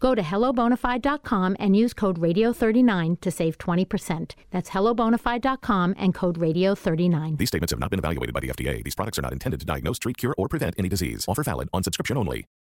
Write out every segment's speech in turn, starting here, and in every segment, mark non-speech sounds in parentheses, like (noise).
Go to hellobonafide.com and use code radio39 to save 20%. That's hellobonafide.com and code radio39. These statements have not been evaluated by the FDA. These products are not intended to diagnose, treat, cure, or prevent any disease. Offer valid on subscription only.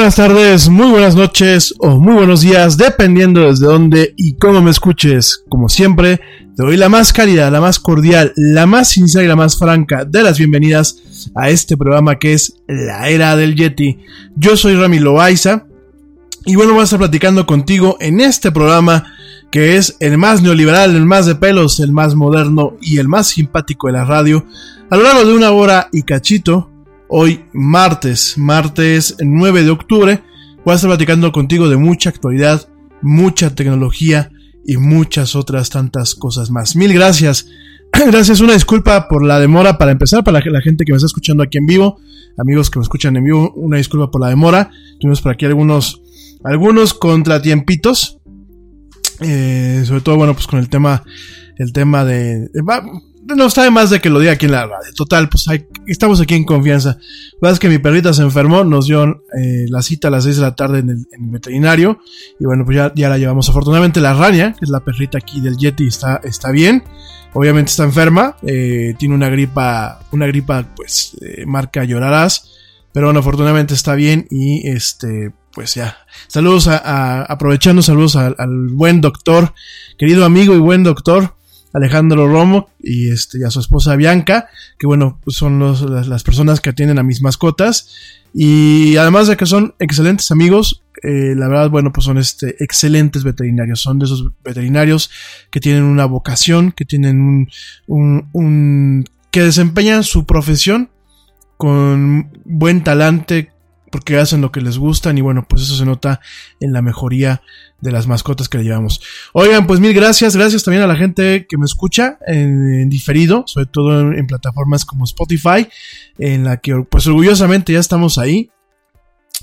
Buenas tardes, muy buenas noches o muy buenos días, dependiendo desde dónde y cómo me escuches. Como siempre, te doy la más cálida, la más cordial, la más sincera y la más franca de las bienvenidas a este programa que es La Era del Yeti. Yo soy Rami Loaiza y bueno, voy a estar platicando contigo en este programa que es el más neoliberal, el más de pelos, el más moderno y el más simpático de la radio. A lo largo de una hora y cachito, hoy martes, martes 9 de octubre. Voy a estar platicando contigo de mucha actualidad, mucha tecnología y muchas otras tantas cosas más. Mil gracias. (clears throat) Gracias, una disculpa por la demora para empezar, para la, gente que me está escuchando aquí en vivo, amigos que me escuchan en vivo, una disculpa por la demora. Tuvimos por aquí algunos, algunos contratiempitos, eh, sobre todo, bueno, pues con el tema, el tema de, no está de más de que lo diga aquí en la radio. Total, pues estamos aquí en confianza. La que mi perrita se enfermó, nos dio eh, la cita a las 6 de la tarde en el, veterinario. Y bueno, pues ya, ya, la llevamos. Afortunadamente la Rania, que es la perrita aquí del Yeti, está, está bien. Obviamente está enferma. Eh, tiene una gripa, una gripa pues eh, marca llorarás. Pero bueno, afortunadamente está bien y este, pues ya. Saludos a, aprovechando, saludos al buen doctor, querido amigo y buen doctor. Alejandro Romo y, este, y a su esposa Bianca, que bueno, pues son las, personas que atienden a mis mascotas. Y además de que son excelentes amigos, eh, la verdad, bueno, pues son este, excelentes veterinarios. Son de esos veterinarios que tienen una vocación, que tienen un, un, un que desempeñan su profesión con buen talante, porque hacen lo que les gustan y bueno, pues eso se nota en la mejoría de las mascotas que le llevamos. Oigan, pues mil gracias, gracias también a la gente que me escucha en, diferido, sobre todo en, plataformas como Spotify, en la que pues orgullosamente ya estamos ahí.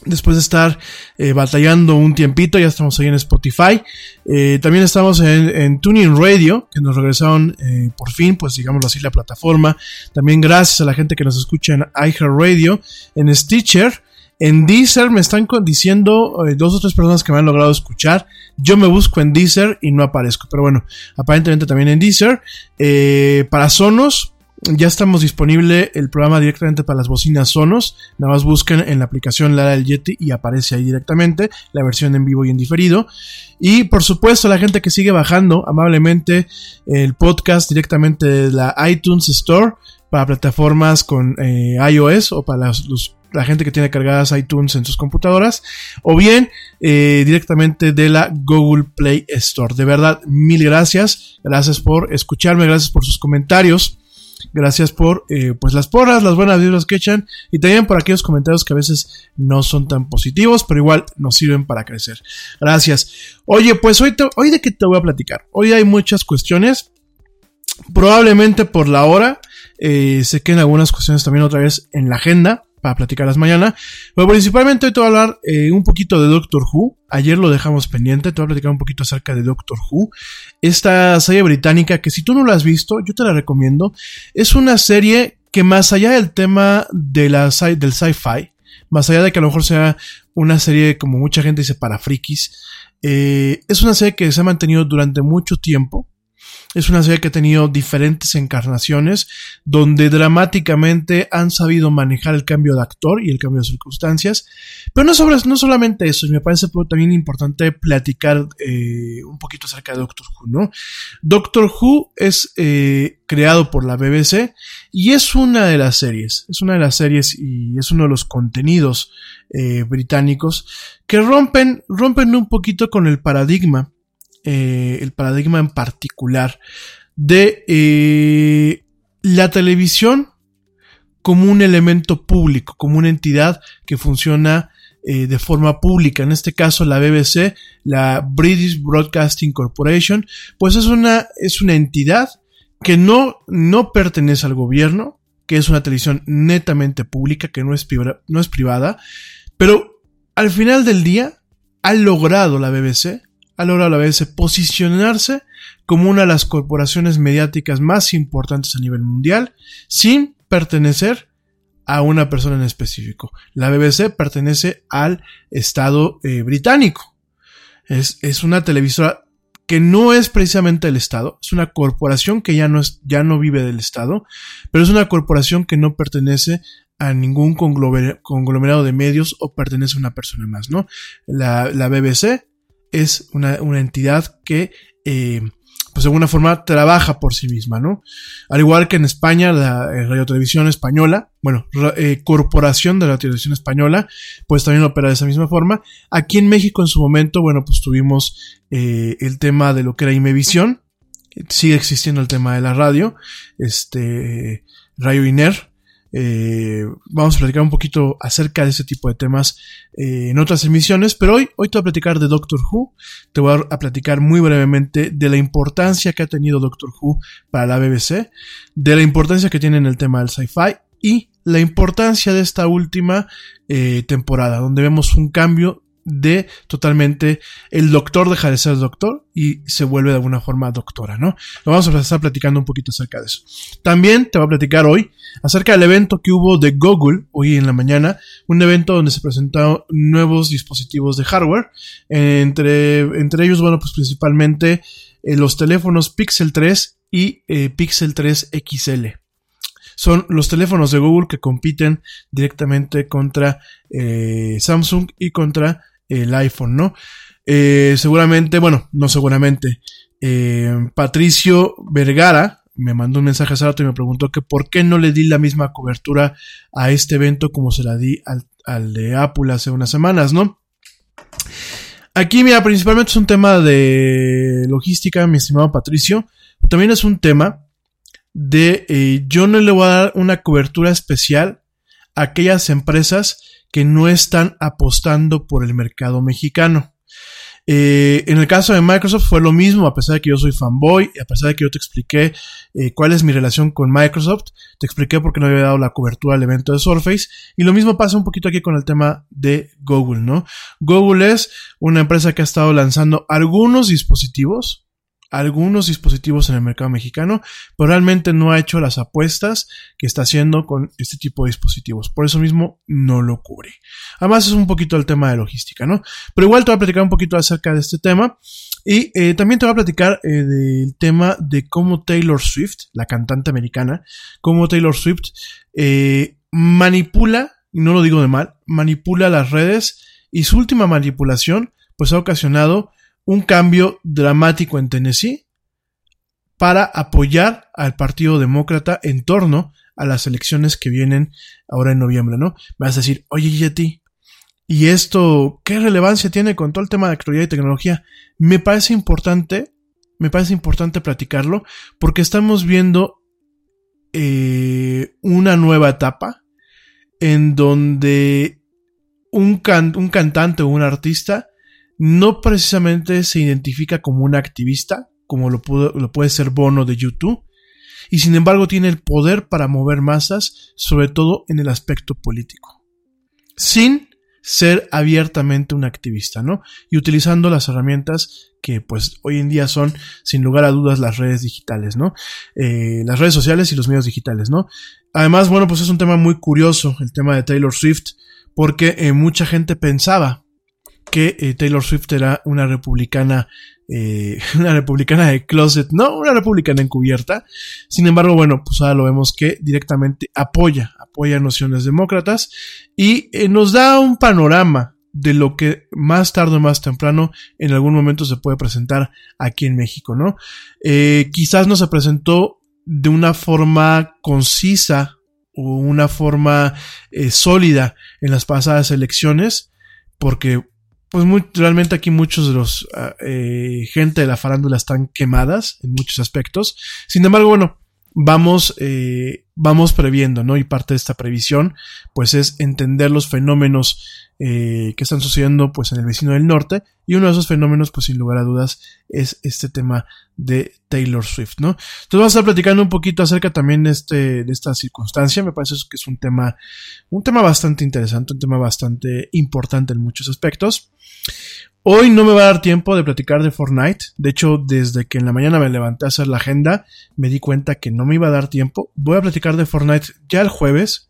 Después de estar eh, batallando un tiempito, ya estamos ahí en Spotify. Eh, también estamos en, Tuning Radio, que nos regresaron eh, por fin, pues digámoslo así, la plataforma. También gracias a la gente que nos escucha en iHeartRadio, en Stitcher, en Deezer me están diciendo eh, dos o tres personas que me han logrado escuchar. Yo me busco en Deezer y no aparezco. Pero bueno, aparentemente también en Deezer. Eh, para Sonos, ya estamos disponible el programa directamente para las bocinas Sonos. Nada más busquen en la aplicación Lara del Yeti y aparece ahí directamente la versión en vivo y en diferido. Y por supuesto, la gente que sigue bajando amablemente el podcast directamente de la iTunes Store para plataformas con eh, iOS o para los la gente que tiene cargadas iTunes en sus computadoras, o bien eh, directamente de la Google Play Store. De verdad, mil gracias. Gracias por escucharme, gracias por sus comentarios. Gracias por eh, pues las porras, las buenas vibras que echan y también por aquellos comentarios que a veces no son tan positivos, pero igual nos sirven para crecer. Gracias. Oye, pues hoy, hoy de qué te voy a platicar. Hoy hay muchas cuestiones. Probablemente por la hora eh, se queden algunas cuestiones también otra vez en la agenda para platicarlas mañana. Pero principalmente hoy te voy a hablar eh, un poquito de Doctor Who. Ayer lo dejamos pendiente, te voy a platicar un poquito acerca de Doctor Who. Esta serie británica que si tú no la has visto, yo te la recomiendo. Es una serie que más allá del tema de la, del sci-fi, más allá de que a lo mejor sea una serie como mucha gente dice para frikis, eh, es una serie que se ha mantenido durante mucho tiempo es una serie que ha tenido diferentes encarnaciones, donde dramáticamente han sabido manejar el cambio de actor y el cambio de circunstancias. Pero no, sobre, no solamente eso, me parece también importante platicar eh, un poquito acerca de Doctor Who, ¿no? Doctor Who es eh, creado por la BBC y es una de las series, es una de las series y es uno de los contenidos eh, británicos que rompen, rompen un poquito con el paradigma eh, el paradigma en particular de eh, la televisión como un elemento público, como una entidad que funciona eh, de forma pública. En este caso, la BBC, la British Broadcasting Corporation, pues es una, es una entidad que no, no pertenece al gobierno, que es una televisión netamente pública, que no es, no es privada, pero al final del día ha logrado la BBC ha logrado a la vez posicionarse como una de las corporaciones mediáticas más importantes a nivel mundial sin pertenecer a una persona en específico. La BBC pertenece al Estado eh, británico. Es, es, una televisora que no es precisamente el Estado, es una corporación que ya no, es, ya no vive del Estado, pero es una corporación que no pertenece a ningún conglomerado de medios o pertenece a una persona más, ¿no? La, la BBC es una, una entidad que eh, pues de alguna forma trabaja por sí misma, ¿no? Al igual que en España, la eh, Radio Televisión Española, bueno, eh, Corporación de la Televisión Española, pues también opera de esa misma forma. Aquí en México en su momento, bueno, pues tuvimos el tema de lo que era Imevisión, sigue existiendo el tema de la radio, este, Radio Iner, eh, vamos a platicar un poquito acerca de ese tipo de temas eh, en otras emisiones, pero hoy, hoy te voy a platicar de Doctor Who, te voy a, platicar muy brevemente de la importancia que ha tenido Doctor Who para la BBC, de la importancia que tiene en el tema del sci-fi y la importancia de esta última eh, temporada, donde vemos un cambio de totalmente el doctor deja de ser doctor y se vuelve de alguna forma doctora, ¿no? Lo vamos a estar platicando un poquito acerca de eso. También te voy a platicar hoy acerca del evento que hubo de Google hoy en la mañana, un evento donde se presentaron nuevos dispositivos de hardware, entre, entre ellos, bueno, pues principalmente eh, los teléfonos Pixel 3 y eh, Pixel 3 XL son los teléfonos de Google que compiten directamente contra eh, Samsung y contra el iPhone, ¿no? Eh, seguramente, bueno, no seguramente, eh, Patricio Vergara me mandó un mensaje hace rato y me preguntó que por qué no le di la misma cobertura a este evento como se la di al, de Apple hace unas semanas, ¿no? Aquí, mira, principalmente es un tema de logística, mi estimado Patricio. También es un tema de eh, yo no le voy a dar una cobertura especial a aquellas empresas que no están apostando por el mercado mexicano. Eh, en el caso de Microsoft fue lo mismo, a pesar de que yo soy fanboy, a pesar de que yo te expliqué eh, cuál es mi relación con Microsoft, te expliqué por qué no había dado la cobertura al evento de Surface, y lo mismo pasa un poquito aquí con el tema de Google, ¿no? Google es una empresa que ha estado lanzando algunos dispositivos, algunos dispositivos en el mercado mexicano, pero realmente no ha hecho las apuestas que está haciendo con este tipo de dispositivos. Por eso mismo no lo cubre. Además es un poquito el tema de logística, ¿no? Pero igual te voy a platicar un poquito acerca de este tema. Y eh, también te voy a platicar eh, del tema de cómo Taylor Swift, la cantante americana, cómo Taylor Swift eh, manipula, y no lo digo de mal, manipula las redes y su última manipulación pues ha ocasionado un cambio dramático en Tennessee para apoyar al Partido Demócrata en torno a las elecciones que vienen ahora en noviembre, ¿no? Vas a decir, oye, Yeti, ¿y esto qué relevancia tiene con todo el tema de actualidad y tecnología? Me parece importante, me parece importante platicarlo, porque estamos viendo eh, una nueva etapa en donde un, un cantante o un artista no precisamente se identifica como un activista, como lo, lo puede ser Bono de YouTube, y sin embargo tiene el poder para mover masas, sobre todo en el aspecto político, sin ser abiertamente un activista, ¿no? Y utilizando las herramientas que pues hoy en día son sin lugar a dudas las redes digitales, ¿no? Eh, las redes sociales y los medios digitales, ¿no? Además, bueno, pues es un tema muy curioso el tema de Taylor Swift, porque eh, mucha gente pensaba que eh, Taylor Swift era una republicana, eh, (laughs) una republicana de closet, no, una republicana encubierta. Sin embargo, bueno, pues ahora lo vemos que directamente apoya, apoya nociones demócratas y eh, nos da un panorama de lo que más tarde o más temprano en algún momento se puede presentar aquí en México, ¿no? quizás no se presentó de una forma concisa o una forma sólida en las pasadas elecciones, porque pues muy, realmente aquí muchos de los ah, eh, gente de la farándula están quemadas en muchos aspectos. Sin embargo, bueno, vamos, eh, vamos previendo, ¿no? Y parte de esta previsión, pues es entender los fenómenos eh, que están sucediendo, pues en el vecino del norte. Y uno de esos fenómenos, pues sin lugar a dudas, es este tema de Taylor Swift, ¿no? Entonces vamos a estar platicando un poquito acerca también de, este, de esta circunstancia. Me parece que es un tema, un tema bastante interesante, un tema bastante importante en muchos aspectos. Hoy no me va a dar tiempo de platicar de Fortnite. De hecho, desde que en la mañana me levanté a hacer la agenda, me di cuenta que no me iba a dar tiempo. Voy a platicar de Fortnite ya el jueves.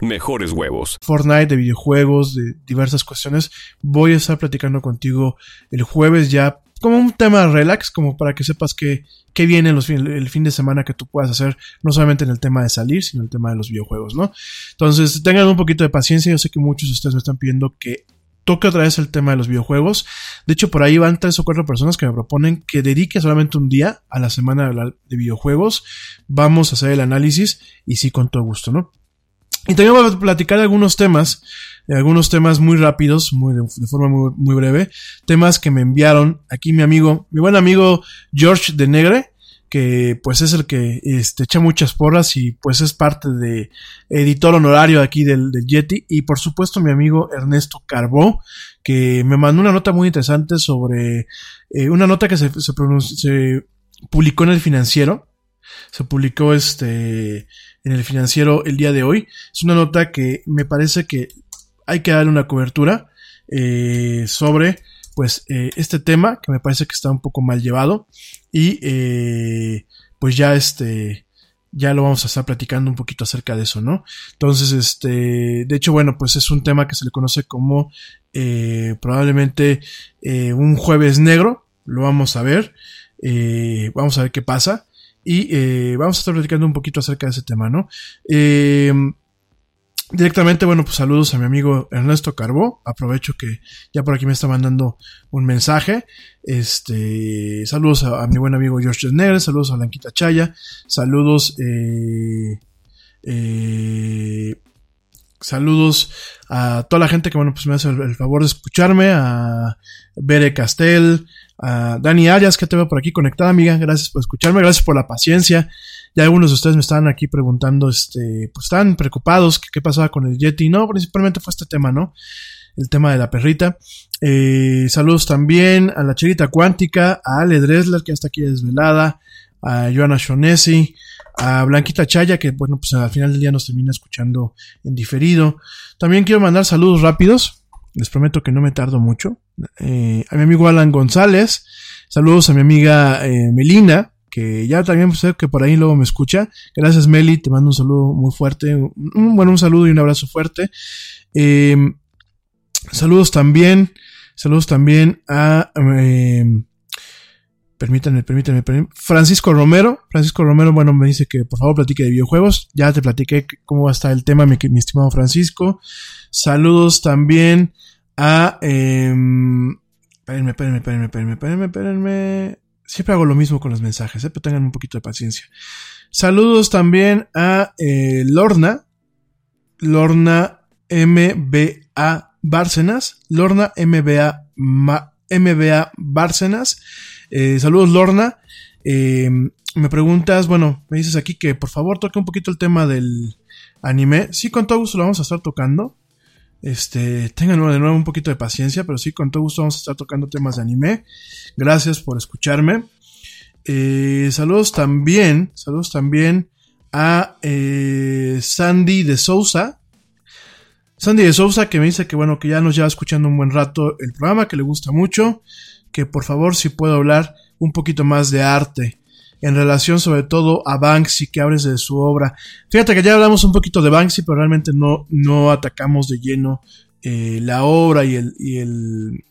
mejores huevos. Fortnite, de videojuegos, de diversas cuestiones. Voy a estar platicando contigo el jueves ya como un tema relax, como para que sepas que, que viene el fin de semana que tú puedas hacer, no solamente en el tema de salir, sino en el tema de los videojuegos, ¿no? Entonces, tengan un poquito de paciencia. Yo sé que muchos de ustedes me están pidiendo que toque otra vez el tema de los videojuegos. De hecho, por ahí van tres o cuatro personas que me proponen que dedique solamente un día a la semana de videojuegos. Vamos a hacer el análisis y sí, con todo gusto, ¿no? Y también voy a platicar de algunos temas, de algunos temas muy rápidos, muy de, forma muy, muy breve, temas que me enviaron aquí mi amigo, mi buen amigo George de Negre, que pues es el que este, echa muchas porras y pues es parte de editor honorario aquí del, del Yeti. Y por supuesto mi amigo Ernesto Carbó que me mandó una nota muy interesante sobre eh, una nota que se, se, se publicó en el financiero se publicó este en el financiero el día de hoy. Es una nota que me parece que hay que darle una cobertura eh, sobre pues eh, este tema que me parece que está un poco mal llevado y eh, pues ya este ya lo vamos a estar platicando un poquito acerca de eso, ¿no? Entonces, este, de hecho, bueno, pues es un tema que se le conoce como probablemente un jueves negro, lo vamos a ver, vamos a ver qué pasa y eh, vamos a estar platicando un poquito acerca de ese tema, ¿no? Eh, Directamente, bueno, pues saludos a mi amigo Ernesto Carbó. Aprovecho que ya por aquí me está mandando un mensaje. Este, saludos a, mi buen amigo George Negre, saludos a Blanquita Chaya, saludos, eh, saludos a toda la gente que, bueno, pues me hace el, el favor de escucharme, a Bere Castel, a Dani Arias, que te veo por aquí conectada, amiga. Gracias por escucharme, gracias por la paciencia. Ya algunos de ustedes me estaban aquí preguntando, este, pues estaban preocupados que qué pasaba con el Yeti. No, principalmente fue este tema, ¿no? El tema de la perrita. Eh, saludos también a la Cherita Cuántica, a Ale Dresler, que está aquí desvelada, a Joana Shonesi, a Blanquita Chaya, que bueno, pues al final del día nos termina escuchando en diferido. También quiero mandar saludos rápidos. Les prometo que no me tardo mucho. Eh, a mi amigo Alan González. Saludos a mi amiga eh, Melina, que ya también sé que por ahí luego me escucha. Gracias Meli, te mando un saludo muy fuerte, un, un- bueno, un saludo y un abrazo fuerte. Eh, saludos también, saludos también a, eh, permítanme, permítanme, permítanme, Francisco Romero, Francisco Romero, bueno, me dice que por favor platique de videojuegos, ya te platiqué cómo va a estar el tema, mi, mi estimado Francisco. Saludos también a, eh, espérenme, espérenme, espérenme, espérenme, espérenme, espérenme. Siempre hago lo mismo con los mensajes, ¿eh? pero tengan un poquito de paciencia. Saludos también a eh, Lorna, Lorna MBA Bárcenas, Lorna MBA, Ma- MBA Bárcenas. Eh, saludos Lorna. Eh, me preguntas, bueno, me dices aquí que por favor toque un poquito el tema del anime. Sí, con todo gusto lo vamos a estar tocando. Este, tengan de nuevo un poquito de paciencia, pero sí, con todo gusto vamos a estar tocando temas de anime. Gracias por escucharme. Eh, saludos también, saludos también a Sandy de Sousa. Sandy de Sousa que me dice que bueno, que ya nos lleva escuchando un buen rato el programa, que le gusta mucho, que por favor si puedo hablar un poquito más de arte en relación sobre todo a Banksy, que hables de su obra. Fíjate que ya hablamos un poquito de Banksy, pero realmente no, no atacamos de lleno eh, la obra y el, y el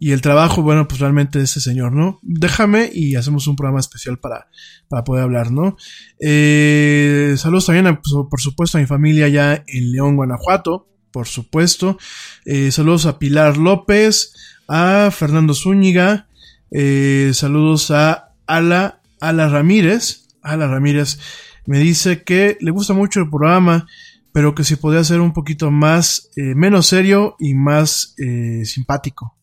y el trabajo, bueno, pues realmente de ese señor, ¿no? Déjame y hacemos un programa especial para, para poder hablar, ¿no? Eh, saludos también, a, pues, por supuesto, a mi familia allá en León, Guanajuato, por supuesto. Eh, saludos a Pilar López, a Fernando Zúñiga, eh, saludos a Ala, Ala Ramírez, Ala Ramírez me dice que le gusta mucho el programa, pero que si podía ser un poquito más, eh, menos serio y más eh, simpático.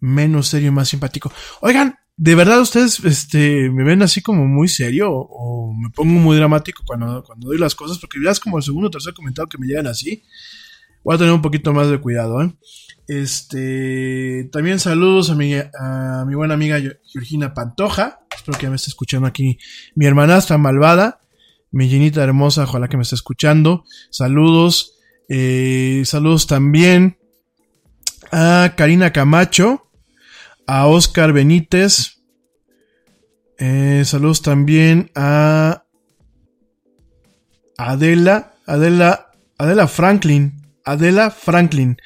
Menos serio y más simpático. Oigan, de verdad ustedes este, me ven así como muy serio o, me pongo muy dramático cuando, cuando doy las cosas, porque ya es como el segundo o tercer comentario que me llegan así. Voy a tener un poquito más de cuidado, ¿eh? Este, también saludos a mi, a mi buena amiga Georgina Pantoja. Espero que me esté escuchando aquí. Mi hermanastra malvada, mi llenita hermosa, ojalá que me esté escuchando. Saludos. Eh, saludos también a Karina Camacho, a Oscar Benítez. Eh, saludos también a Adela, Adela, Adela Franklin, Adela Franklin,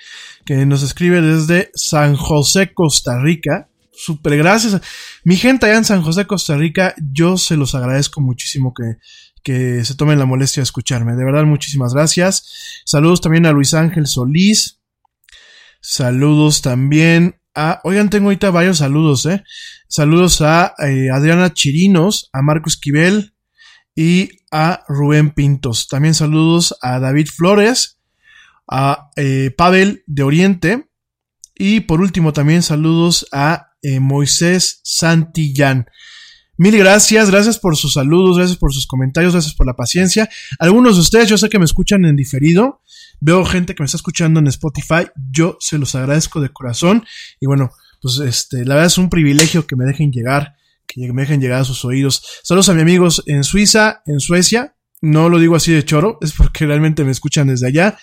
que nos escribe desde San José, Costa Rica. Super gracias. Mi gente allá en San José, Costa Rica, yo se los agradezco muchísimo que, que se tomen la molestia de escucharme. De verdad, muchísimas gracias. Saludos también a Luis Ángel Solís. Saludos también a... Oigan, tengo ahorita varios saludos, ¿eh? Saludos a eh, Adriana Chirinos, a Marco Esquivel y a Rubén Pintos. También saludos a David Flores, a eh, Pavel de Oriente y por último también saludos a eh, Moisés Santillán. Mil gracias, gracias por sus saludos, gracias por sus comentarios, gracias por la paciencia. Algunos de ustedes yo sé que me escuchan en diferido, veo gente que me está escuchando en Spotify, yo se los agradezco de corazón y bueno, pues este, la verdad es un privilegio que me dejen llegar, que me dejen llegar a sus oídos. Saludos a mis amigos en Suiza, en Suecia, no lo digo así de choro, es porque realmente me escuchan desde allá.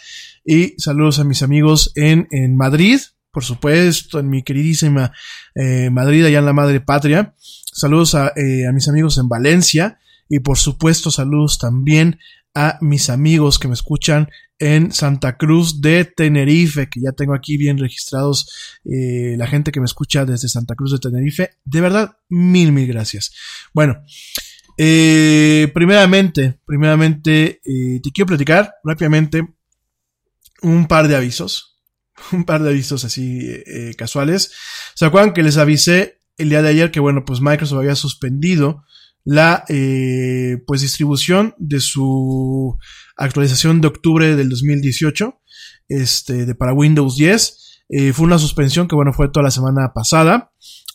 Y saludos a mis amigos en, en Madrid, por supuesto, en mi queridísima eh, Madrid, allá en la madre patria. Saludos a, eh, a mis amigos en Valencia. Y por supuesto, saludos también a mis amigos que me escuchan en Santa Cruz de Tenerife, que ya tengo aquí bien registrados eh, la gente que me escucha desde Santa Cruz de Tenerife. De verdad, mil, mil gracias. Bueno, eh, primeramente, primeramente, eh, te quiero platicar rápidamente un par de avisos. (laughs) Un par de avisos así eh, casuales. ¿Se acuerdan que les avisé el día de ayer que, bueno, pues Microsoft había suspendido la eh, pues distribución de su actualización de octubre del 2018 este de para Windows 10 eh, fue una suspensión que bueno fue toda la semana pasada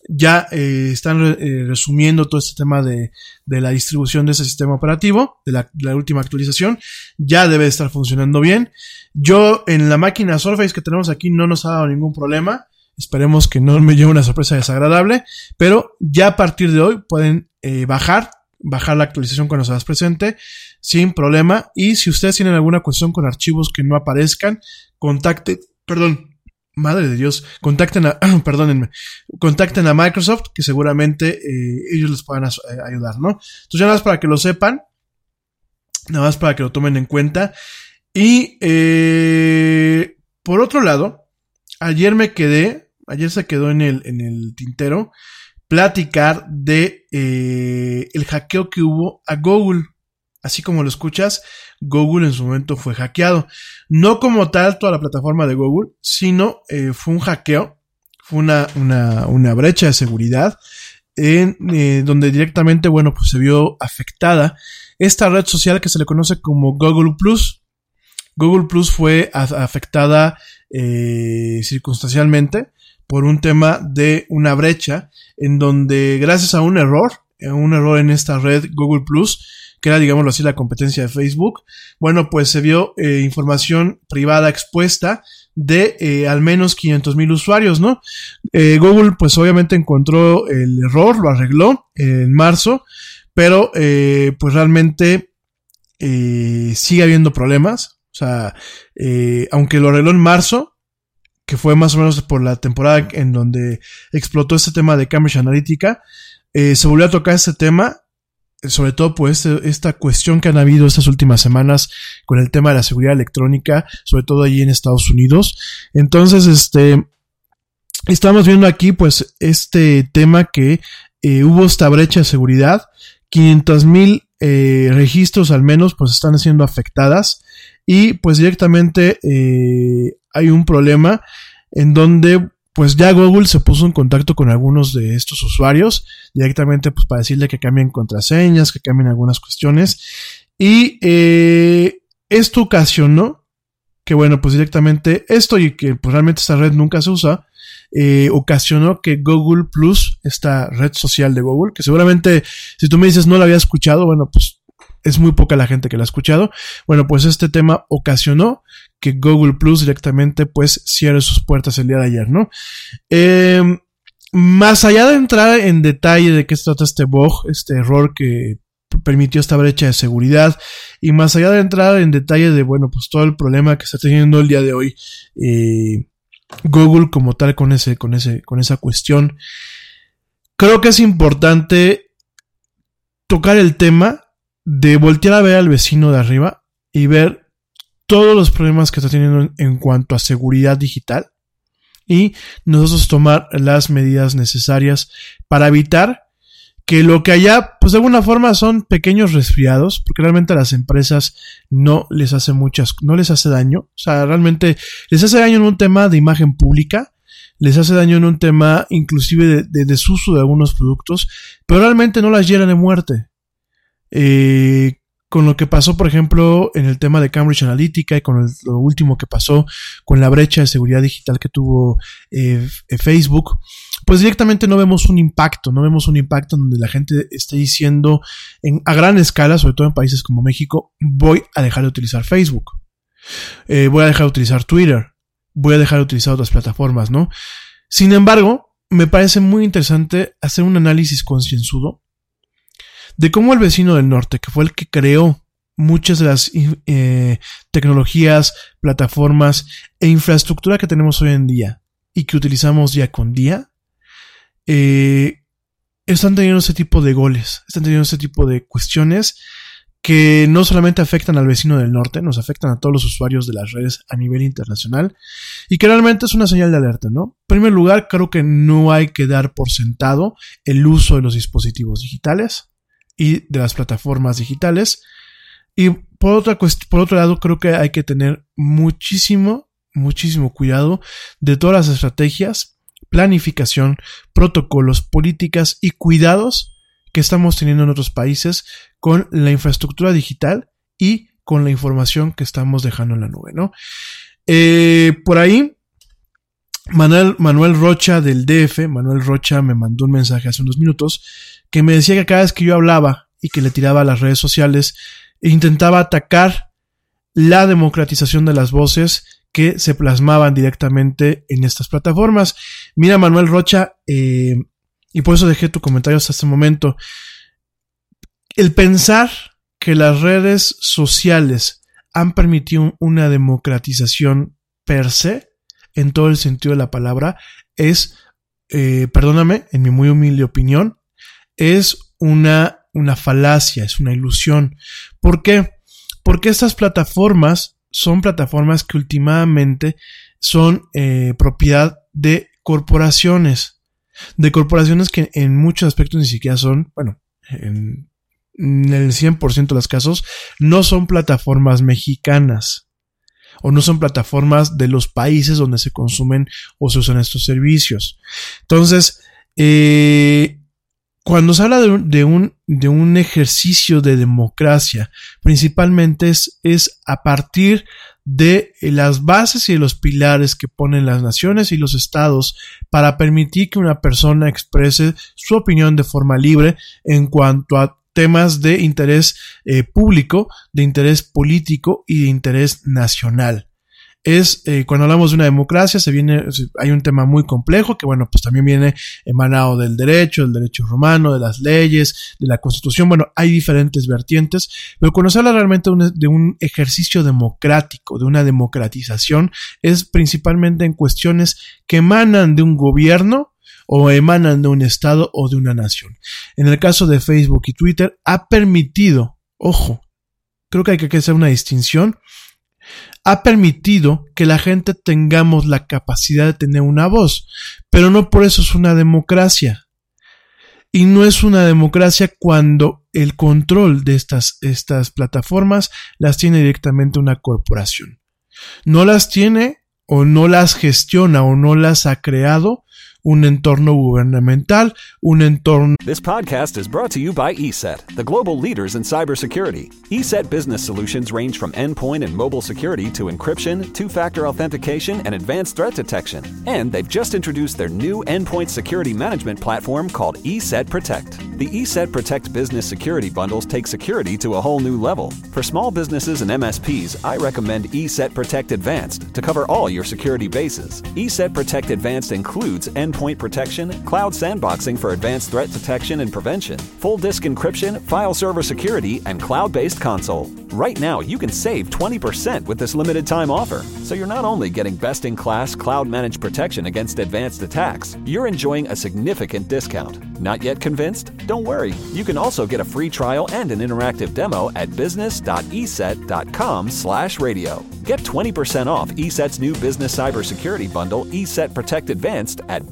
ya eh, están eh, resumiendo todo este tema de, de, la distribución de ese sistema operativo, de la, última actualización. Ya debe estar funcionando bien. Yo en la máquina Surface que tenemos aquí no nos ha dado ningún problema. Esperemos que no me lleve una sorpresa desagradable. Pero ya a partir de hoy pueden eh, bajar, bajar la actualización cuando se las presente sin problema. Y si ustedes tienen alguna cuestión con archivos que no aparezcan, contacte, perdón, Madre de Dios, contacten a, (clears throat) perdónenme, contacten a Microsoft, que seguramente eh, ellos les puedan ayudar, ¿no? Entonces, ya nada más para que lo sepan, nada más para que lo tomen en cuenta. Y, eh, por otro lado, ayer me quedé, ayer se quedó en el, en el tintero, platicar de eh, el hackeo que hubo a Google. Así como lo escuchas, Google en su momento fue hackeado. No como tal toda la plataforma de Google, sino eh, fue un hackeo, fue una, una, brecha de seguridad en eh, donde directamente, bueno, pues se vio afectada esta red social que se le conoce como Google Plus. Google Plus fue afectada eh, circunstancialmente por un tema de una brecha en donde gracias a un error, un error en esta red Google Plus, que era, digámoslo así, la competencia de Facebook, bueno, pues se vio eh, información privada expuesta de eh, al menos 500 mil usuarios, ¿no? Eh, Google, pues obviamente encontró el error, lo arregló en marzo, pero pues realmente sigue habiendo problemas. O sea, aunque lo arregló en marzo, que fue más o menos por la temporada en donde explotó este tema de Cambridge Analytica, se volvió a tocar este tema sobre todo por este, esta cuestión que han habido estas últimas semanas con el tema de la seguridad electrónica, sobre todo allí en Estados Unidos. Entonces, este, estamos viendo aquí pues este tema que eh, hubo esta brecha de seguridad, 500 mil eh, registros al menos pues están siendo afectadas y pues directamente eh, hay un problema en donde pues ya Google se puso en contacto con algunos de estos usuarios directamente pues para decirle que cambien contraseñas, que cambien algunas cuestiones y eh, esto ocasionó que bueno pues directamente esto y que pues realmente esta red nunca se usa eh, ocasionó que Google Plus, esta red social de Google, que seguramente si tú me dices no la había escuchado, bueno, pues es muy poca la gente que la ha escuchado. Bueno, pues este tema ocasionó que Google Plus directamente pues cierre sus puertas el día de ayer, ¿no? Em, más allá de entrar en detalle de qué se trata este bug, este error que permitió esta brecha de seguridad y más allá de entrar en detalle de, bueno, pues todo el problema que está teniendo el día de hoy eh, Google como tal con ese, con ese, con esa cuestión, creo que es importante tocar el tema de voltear a ver al vecino de arriba y ver todos los problemas que está teniendo en cuanto a seguridad digital y nosotros tomar las medidas necesarias para evitar que lo que allá, pues de alguna forma son pequeños resfriados, porque realmente a las empresas no les hace muchas, no les hace daño, o sea, realmente les hace daño en un tema de imagen pública, les hace daño en un tema inclusive de, de desuso de algunos productos, pero realmente no las llenan de muerte. Eh, con lo que pasó, por ejemplo, en el tema de Cambridge Analytica y con lo último que pasó con la brecha de seguridad digital que tuvo eh, Facebook, pues directamente no vemos un impacto, no vemos un impacto donde la gente esté diciendo en, a gran escala, sobre todo en países como México, voy a dejar de utilizar Facebook, eh, voy a dejar de utilizar Twitter, voy a dejar de utilizar otras plataformas, ¿no? Sin embargo, me parece muy interesante hacer un análisis concienzudo de cómo el vecino del norte, que fue el que creó muchas de las eh, tecnologías, plataformas e infraestructura que tenemos hoy en día y que utilizamos día con día, eh, están teniendo ese tipo de goles, están teniendo ese tipo de cuestiones que no solamente afectan al vecino del norte, nos afectan a todos los usuarios de las redes a nivel internacional y que realmente es una señal de alerta, ¿no? En primer lugar, creo que no hay que dar por sentado el uso de los dispositivos digitales y de las plataformas digitales. Y por, otra por otro lado, creo que hay que tener muchísimo, muchísimo cuidado de todas las estrategias, planificación, protocolos, políticas y cuidados que estamos teniendo en otros países con la infraestructura digital y con la información que estamos dejando en la nube, ¿no? Eh, por ahí, Manuel, Manuel Rocha del DF, Manuel Rocha me mandó un mensaje hace unos minutos que me decía que cada vez que yo hablaba y que le tiraba a las redes sociales, intentaba atacar la democratización de las voces que se plasmaban directamente en estas plataformas. Mira, Manuel Rocha, eh, y por eso dejé tu comentario hasta este momento, el pensar que las redes sociales han permitido una democratización per se, en todo el sentido de la palabra, es, eh, perdóname, en mi muy humilde opinión, es una, una falacia, es una ilusión. ¿Por qué? Porque estas plataformas son plataformas que últimamente son eh, propiedad de corporaciones. De corporaciones que en muchos aspectos ni siquiera son, bueno, en, en el 100% de los casos, no son plataformas mexicanas o no son plataformas de los países donde se consumen o se usan estos servicios. Entonces, eh, cuando se habla de un, de un, ejercicio de democracia, principalmente es, es a partir de las bases y de los pilares que ponen las naciones y los estados para permitir que una persona exprese su opinión de forma libre en cuanto a temas de interés eh, público, de interés político y de interés nacional es eh, cuando hablamos de una democracia se viene hay un tema muy complejo que bueno pues también viene emanado del derecho del derecho romano de las leyes de la constitución. Bueno hay diferentes vertientes pero cuando se habla realmente de un, de un ejercicio democrático de una democratización es principalmente en cuestiones que emanan de un gobierno o emanan de un estado o de una nación. En el caso de Facebook y Twitter ha permitido ojo creo que hay que hacer una distinción ha permitido que la gente tengamos la capacidad de tener una voz, pero no por eso es una democracia. Y no es una democracia cuando el control de estas, estas plataformas las tiene directamente una corporación. No las tiene o no las gestiona o no las ha creado un entorno gubernamental, un entorno... This podcast is brought to you by ESET, the global leaders in cybersecurity. ESET business solutions range from endpoint and mobile security to encryption, two-factor authentication, and advanced threat detection. And they've just introduced their new endpoint security management platform called ESET Protect. The ESET Protect business security bundles take security to a whole new level. For small businesses and MSPs, I recommend ESET Protect Advanced to cover all your security bases. ESET Protect Advanced includes endpoint protection, cloud sandboxing for advanced threat detection and prevention, full disk encryption, file server security, and cloud based console. Right now, you can save 20% with this limited time offer. So you're not only getting best in class cloud managed protection against advanced attacks, you're enjoying a significant discount. Not yet convinced? Don't worry. You can also get a free trial and an interactive demo at business.eset.com/radio. Get 20% off ESET's new business cybersecurity bundle, ESET Protect Advanced, at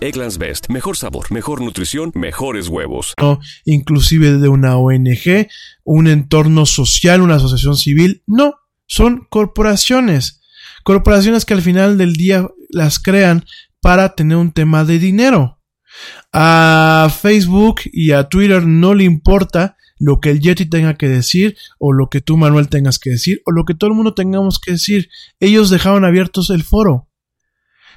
Egglands Best. Mejor sabor, mejor nutrición, mejores huevos. inclusive de una ONG, un entorno social, una asociación civil. No, son corporaciones. Corporaciones que al final del día las crean para tener un tema de dinero. A Facebook y a Twitter no le importa lo que el Yeti tenga que decir, o lo que tú, Manuel, tengas que decir, o lo que todo el mundo tengamos que decir. Ellos dejaron abiertos el foro.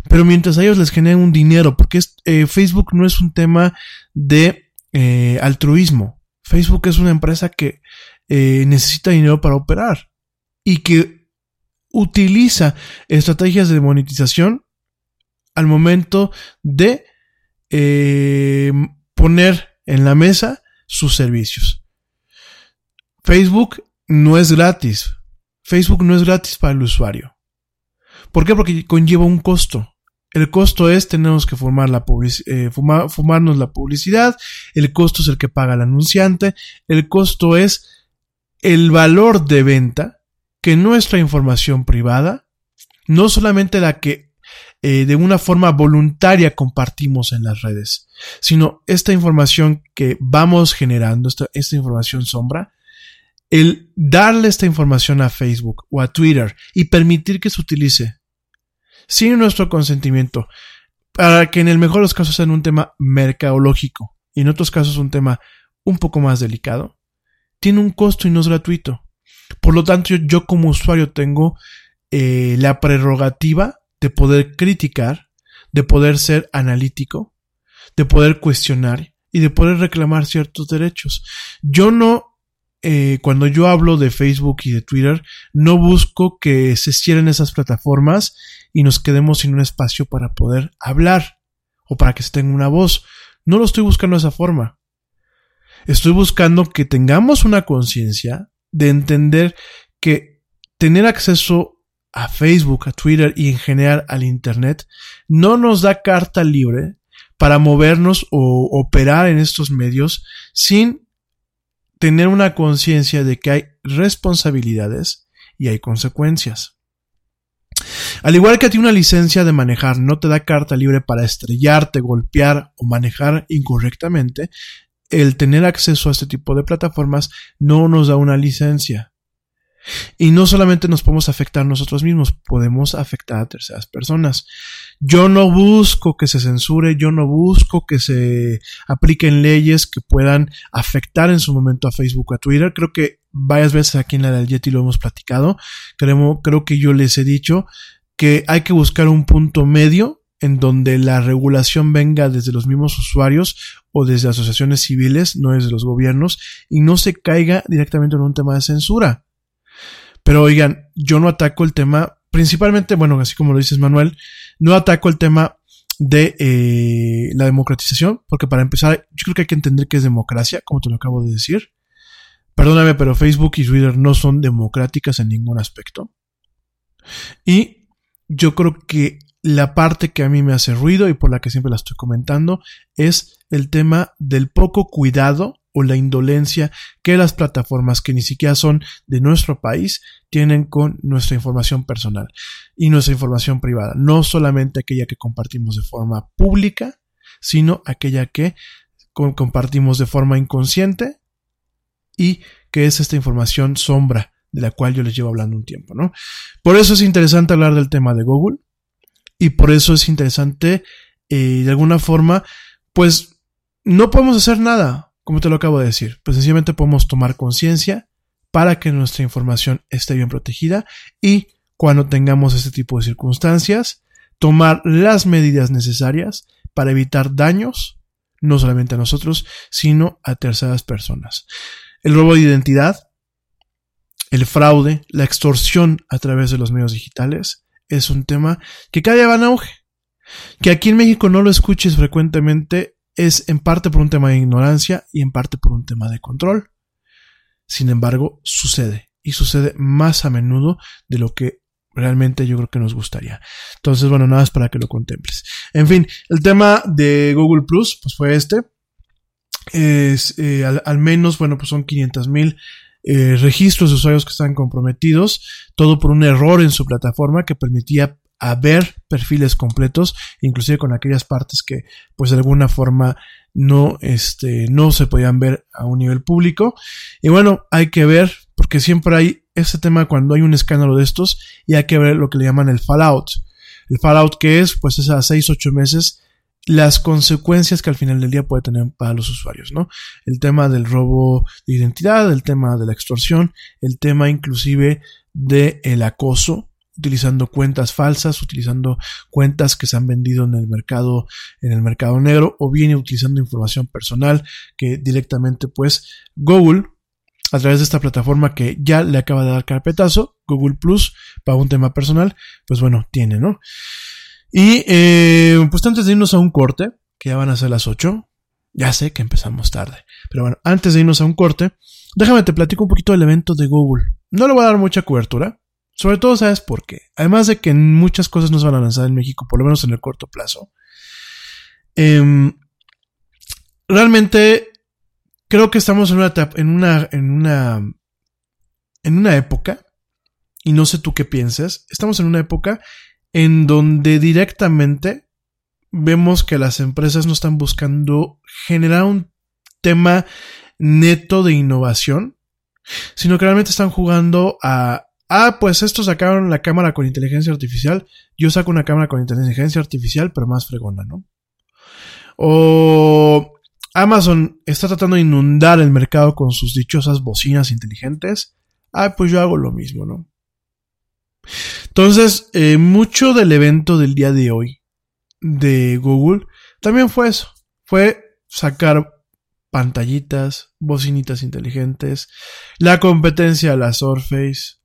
Pero mientras ellos les generen un dinero, porque eh, Facebook no es un tema de eh, altruismo. Facebook es una empresa que eh, necesita dinero para operar y que utiliza estrategias de monetización al momento de poner en la mesa sus servicios. Facebook no es gratis. Facebook no es gratis para el usuario. ¿Por qué? Porque conlleva un costo. El costo es tenemos que formar la eh, fumarnos la publicidad, el costo es el que paga el anunciante, el costo es el valor de venta que nuestra información privada, no solamente la que eh, de una forma voluntaria compartimos en las redes, sino esta información que vamos generando, esta, esta información sombra, el darle esta información a Facebook o a Twitter y permitir que se utilice sin nuestro consentimiento, para que en el mejor de los casos sea un tema mercadológico y en otros casos un tema un poco más delicado, tiene un costo y no es gratuito. Por lo tanto, yo, como usuario tengo eh, la prerrogativa de poder criticar, de poder ser analítico, de poder cuestionar y de poder reclamar ciertos derechos. Yo no eh, cuando yo hablo de Facebook y de Twitter, no busco que se cierren esas plataformas y nos quedemos sin un espacio para poder hablar o para que se tenga una voz. No lo estoy buscando de esa forma. Estoy buscando que tengamos una conciencia de entender que tener acceso a Facebook, a Twitter y en general al Internet no nos da carta libre para movernos o operar en estos medios sin tener una conciencia de que hay responsabilidades y hay consecuencias. Al igual que a ti una licencia de manejar no te da carta libre para estrellarte, golpear o manejar incorrectamente, el tener acceso a este tipo de plataformas no nos da una licencia. Y no solamente nos podemos afectar nosotros mismos, podemos afectar a terceras personas. Yo no busco que se censure, yo no busco que se apliquen leyes que puedan afectar en su momento a Facebook o a Twitter. Creo que varias veces aquí en la del Yeti lo hemos platicado. Creo, creo que yo les he dicho que hay que buscar un punto medio en donde la regulación venga desde los mismos usuarios o desde asociaciones civiles, no desde los gobiernos, y no se caiga directamente en un tema de censura. Pero oigan, yo no ataco el tema, principalmente, bueno, así como lo dices Manuel, no ataco el tema de eh, la democratización, porque para empezar, yo creo que hay que entender que es democracia, como te lo acabo de decir. Perdóname, pero Facebook y Twitter no son democráticas en ningún aspecto. Y yo creo que la parte que a mí me hace ruido y por la que siempre la estoy comentando es el tema del poco cuidado o la indolencia que las plataformas que ni siquiera son de nuestro país tienen con nuestra información personal y nuestra información privada. No solamente aquella que compartimos de forma pública, sino aquella que compartimos de forma inconsciente y que es esta información sombra de la cual yo les llevo hablando un tiempo, ¿no? Por eso es interesante hablar del tema de Google y por eso es interesante, eh, de alguna forma, pues no podemos hacer nada, como te lo acabo de decir, pues sencillamente podemos tomar conciencia para que nuestra información esté bien protegida y cuando tengamos este tipo de circunstancias, tomar las medidas necesarias para evitar daños, no solamente a nosotros, sino a terceras personas. El robo de identidad, el fraude, la extorsión a través de los medios digitales es un tema que cada día va en auge. Que aquí en México no lo escuches frecuentemente es en parte por un tema de ignorancia y en parte por un tema de control. Sin embargo, sucede y sucede más a menudo de lo que realmente yo creo que nos gustaría. Entonces, bueno, nada más para que lo contemples. En fin, el tema de Google Plus, pues fue este. Es, eh, al, menos, bueno, pues son 500 mil eh, registros de usuarios que están comprometidos, todo por un error en su plataforma que permitía a ver perfiles completos, inclusive con aquellas partes que pues de alguna forma no, este, no se podían ver a un nivel público. Y bueno, hay que ver, porque siempre hay ese tema cuando hay un escándalo de estos y hay que ver lo que le llaman el fallout. El fallout que es, pues es a 6, 8 meses las consecuencias que al final del día puede tener para los usuarios, ¿no? El tema del robo de identidad, el tema de la extorsión, el tema inclusive de el acoso, utilizando cuentas falsas, utilizando cuentas que se han vendido en el mercado, en el mercado negro, o bien utilizando información personal que directamente pues Google, a través de esta plataforma que ya le acaba de dar carpetazo, Google Plus, para un tema personal, pues bueno, tiene, ¿no? Y eh, pues antes de irnos a un corte, que ya van a ser las 8, ya sé que empezamos tarde, pero bueno, antes de irnos a un corte, déjame te platico un poquito del evento de Google. No le voy a dar mucha cobertura, sobre todo, ¿sabes por qué? Además de que muchas cosas no se van a lanzar en México, por lo menos en el corto plazo. Em, realmente creo que estamos en una en una, en una, en una época, y no sé tú qué piensas, estamos en una época en donde directamente vemos que las empresas no están buscando generar un tema neto de innovación, sino que realmente están jugando a Ah, pues estos sacaron la cámara con inteligencia artificial. Yo saco una cámara con inteligencia artificial, pero más fregona, ¿no? O Amazon está tratando de inundar el mercado con sus dichosas bocinas inteligentes. Ah, pues yo hago lo mismo, ¿no? Entonces, eh, mucho del evento del día de hoy de Google también fue eso. Fue sacar pantallitas, bocinitas inteligentes, la competencia de la Surface,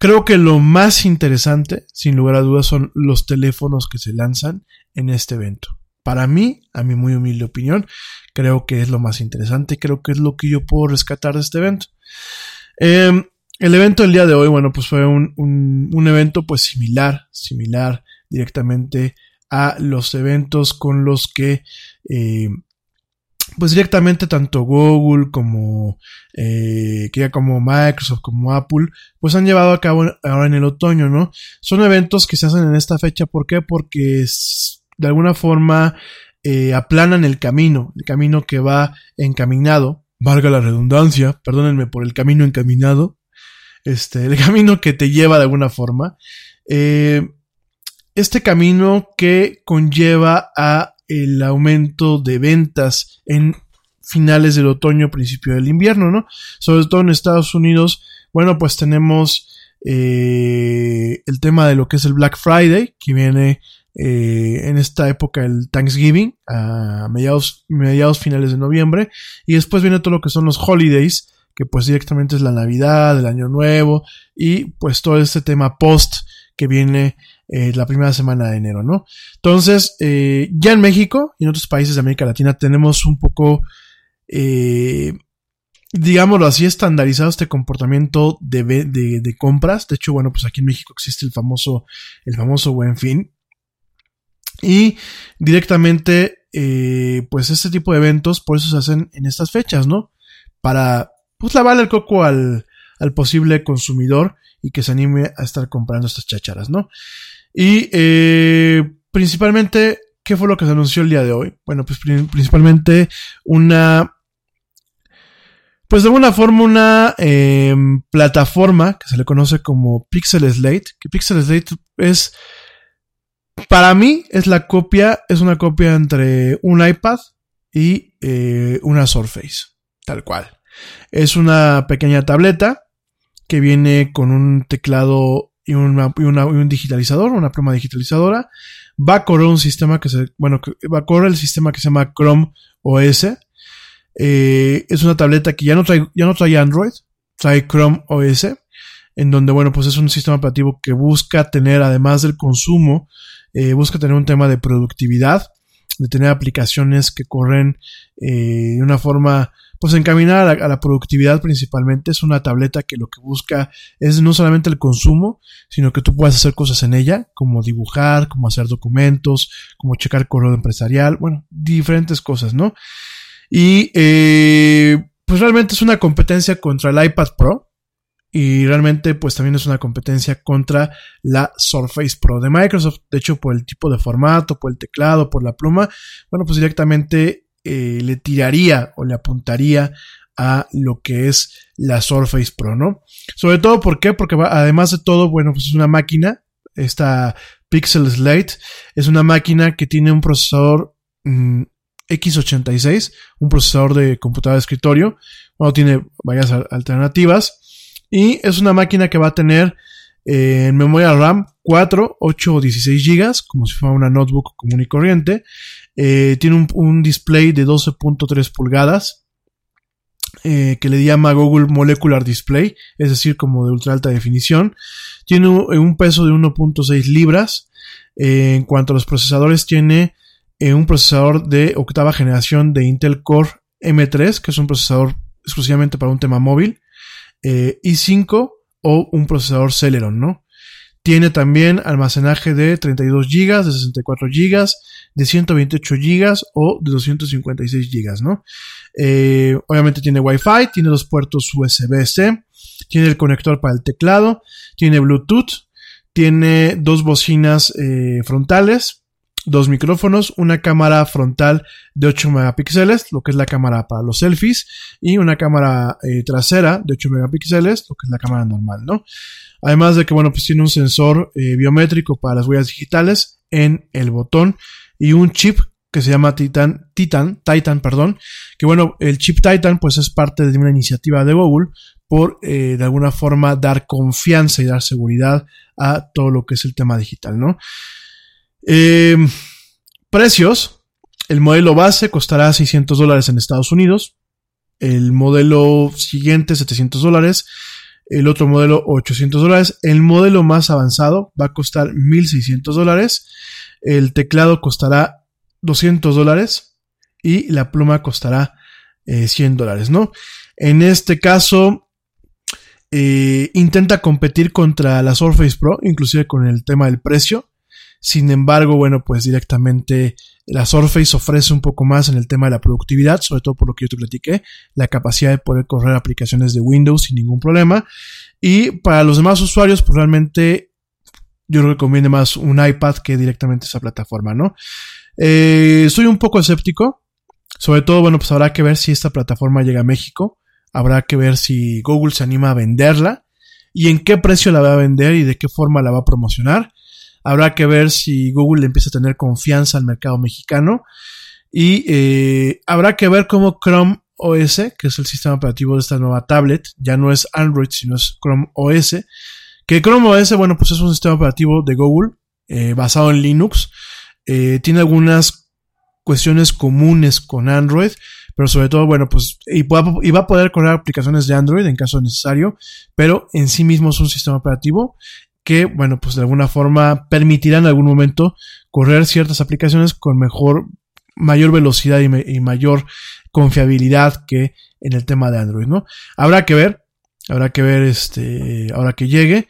Creo que lo más interesante, sin lugar a dudas, son los teléfonos que se lanzan en este evento. Para mí, a mi muy humilde opinión, creo que es lo más interesante, creo que es lo que yo puedo rescatar de este evento. Em, el evento del día de hoy, bueno, pues fue un, un, evento pues similar, similar directamente a los eventos con los que eh, pues directamente tanto Google como, eh, como Microsoft como Apple, pues han llevado a cabo ahora en el otoño, ¿no? Son eventos que se hacen en esta fecha, ¿por qué? Porque de alguna forma eh, aplanan el camino, el camino que va encaminado, valga la redundancia, perdónenme por el camino encaminado, este, el (laughs) camino que te lleva de alguna forma, eh, este camino que conlleva a el aumento de ventas en finales del otoño, principio del invierno, ¿no? Sobre todo en Estados Unidos, bueno, pues tenemos eh, el tema de lo que es el Black Friday, que viene eh, en esta época el Thanksgiving, a mediados, mediados finales de noviembre, y después viene todo lo que son los holidays, que pues directamente es la Navidad, el Año Nuevo, y pues todo este tema post que viene eh, la primera semana de enero, ¿no? Entonces, eh, ya en México y en otros países de América Latina tenemos un poco, eh, digámoslo así, estandarizado este comportamiento de, de, compras. De hecho, bueno, pues aquí en México existe el famoso, el famoso buen fin. Y directamente, pues este tipo de eventos, por eso se hacen en estas fechas, ¿no? Para, pues lavarle el coco al, al posible consumidor y que se anime a estar comprando estas chacharas, ¿no? Y eh, principalmente, ¿qué fue lo que se anunció el día de hoy? Bueno, pues principalmente una pues de alguna forma una eh, plataforma que se le conoce como Pixel Slate, que Pixel Slate es, para mí, es la copia, es una copia entre un iPad y eh, una Surface, tal cual. Es una pequeña tableta que viene con un teclado y, una, un digitalizador, una pluma digitalizadora. Va a correr un sistema que se, bueno, va a correr el sistema que se llama Chrome OS eh, es una tableta que ya no trae, ya no trae Android, trae Chrome OS, en donde, bueno, pues es un sistema operativo que busca tener, además del consumo, eh, busca tener un tema de productividad, de tener aplicaciones que corren eh, de una forma, pues encaminada a la, productividad principalmente. Es una tableta que lo que busca es no solamente el consumo, sino que tú puedas hacer cosas en ella, como dibujar, como hacer documentos, como checar correo empresarial, bueno, diferentes cosas, ¿no? Y eh, pues realmente es una competencia contra el iPad Pro. Y realmente pues también es una competencia contra la Surface Pro de Microsoft. De hecho, por el tipo de formato, por el teclado, por la pluma, bueno, pues directamente eh, le tiraría o le apuntaría a lo que es la Surface Pro, ¿no? Sobre todo. Porque además de todo, bueno, pues es una máquina, esta Pixel Slate, es una máquina que tiene un procesador mm, X86, un procesador de computadora de escritorio. Bueno, tiene varias alternativas. Y es una máquina que va a tener eh, en memoria RAM 4, 8 o 16 GB, como si fuera una notebook común y corriente. Eh, tiene un, display de 12.3 pulgadas. Eh, que le llama Google Molecular Display, es decir, como de ultra alta definición. Tiene un, un peso de 1.6 libras. en cuanto a los procesadores, tiene un procesador de octava generación de Intel Core M3, que es un procesador exclusivamente para un tema móvil, eh, i5 o un procesador Celeron, ¿no? Tiene también almacenaje de 32 GB, de 64 GB, de 128 GB o de 256 GB, ¿no? Eh, obviamente tiene Wi-Fi, tiene dos puertos USB-C, tiene el conector para el teclado, tiene Bluetooth, tiene dos bocinas eh, frontales, dos micrófonos, una cámara frontal de 8 megapíxeles, lo que es la cámara para los selfies, y una cámara eh, trasera de 8 megapíxeles, lo que es la cámara normal, ¿no? Además de que, bueno, pues tiene un sensor eh, biométrico para las huellas digitales en el botón y un chip que se llama Titan, Titan, Titan, perdón, que bueno, el chip Titan pues es parte de una iniciativa de Google por eh, de alguna forma dar confianza y dar seguridad a todo lo que es el tema digital, ¿no? Eh, precios. El modelo base costará 600 dólares en Estados Unidos. El modelo siguiente 700 dólares. El otro modelo 800 dólares. El modelo más avanzado va a costar 1600 dólares. El teclado costará 200 dólares. Y la pluma costará 100 eh, dólares, ¿no? En este caso, eh, intenta competir contra la Surface Pro, inclusive con el tema del precio. Sin embargo, bueno, pues directamente la Surface ofrece un poco más en el tema de la productividad, sobre todo por lo que yo te platiqué, la capacidad de poder correr aplicaciones de Windows sin ningún problema. Y para los demás usuarios, pues realmente yo recomiendo más un iPad que directamente esa plataforma, ¿no? Eh, soy un poco escéptico. Sobre todo, bueno, pues habrá que ver si esta plataforma llega a México. Habrá que ver si Google se anima a venderla y en qué precio la va a vender y de qué forma la va a promocionar. Habrá que ver si Google empieza a tener confianza al mercado mexicano. Y eh, habrá que ver cómo Chrome OS, que es el sistema operativo de esta nueva tablet, ya no es Android, sino es Chrome OS. Que Chrome OS, bueno, pues es un sistema operativo de Google eh, basado en Linux. Eh, tiene algunas cuestiones comunes con Android, pero sobre todo, bueno, pues, y, y, va a poder correr aplicaciones de Android en caso necesario, pero en sí mismo es un sistema operativo que, bueno, pues de alguna forma permitirán en algún momento correr ciertas aplicaciones con mejor, mayor velocidad y, mayor confiabilidad que en el tema de Android, ¿no? Habrá que ver, habrá que ver este, ahora que llegue.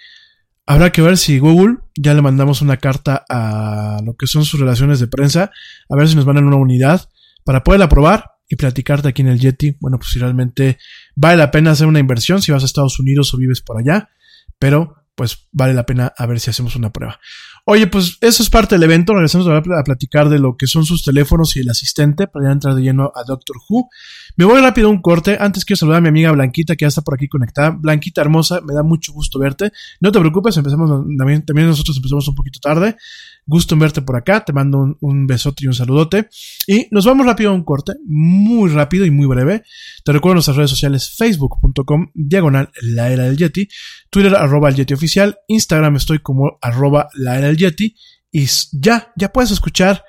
Habrá que ver si Google ya le mandamos una carta a lo que son sus relaciones de prensa, a ver si nos mandan una unidad para poderla probar y platicarte aquí en el Yeti. Bueno, pues si realmente vale la pena hacer una inversión si vas a Estados Unidos o vives por allá, pero pues vale la pena a ver si hacemos una prueba. Oye, pues eso es parte del evento. Regresamos a platicar de lo que son sus teléfonos y el asistente para ya entrar de lleno a Doctor Who. Me voy rápido a un corte. Antes quiero saludar a mi amiga Blanquita que ya está por aquí conectada. Blanquita hermosa, me da mucho gusto verte. No te preocupes, empezamos también, también nosotros empezamos un poquito tarde. Gusto en verte por acá. Te mando un, besote y un saludote. Y nos vamos rápido a un corte, muy rápido y muy breve. Te recuerdo nuestras redes sociales, facebook.com, diagonal, la era del Yeti, Twitter, arroba el Yeti oficial, Instagram estoy como arroba la era del Yeti. Y ya, ya puedes escuchar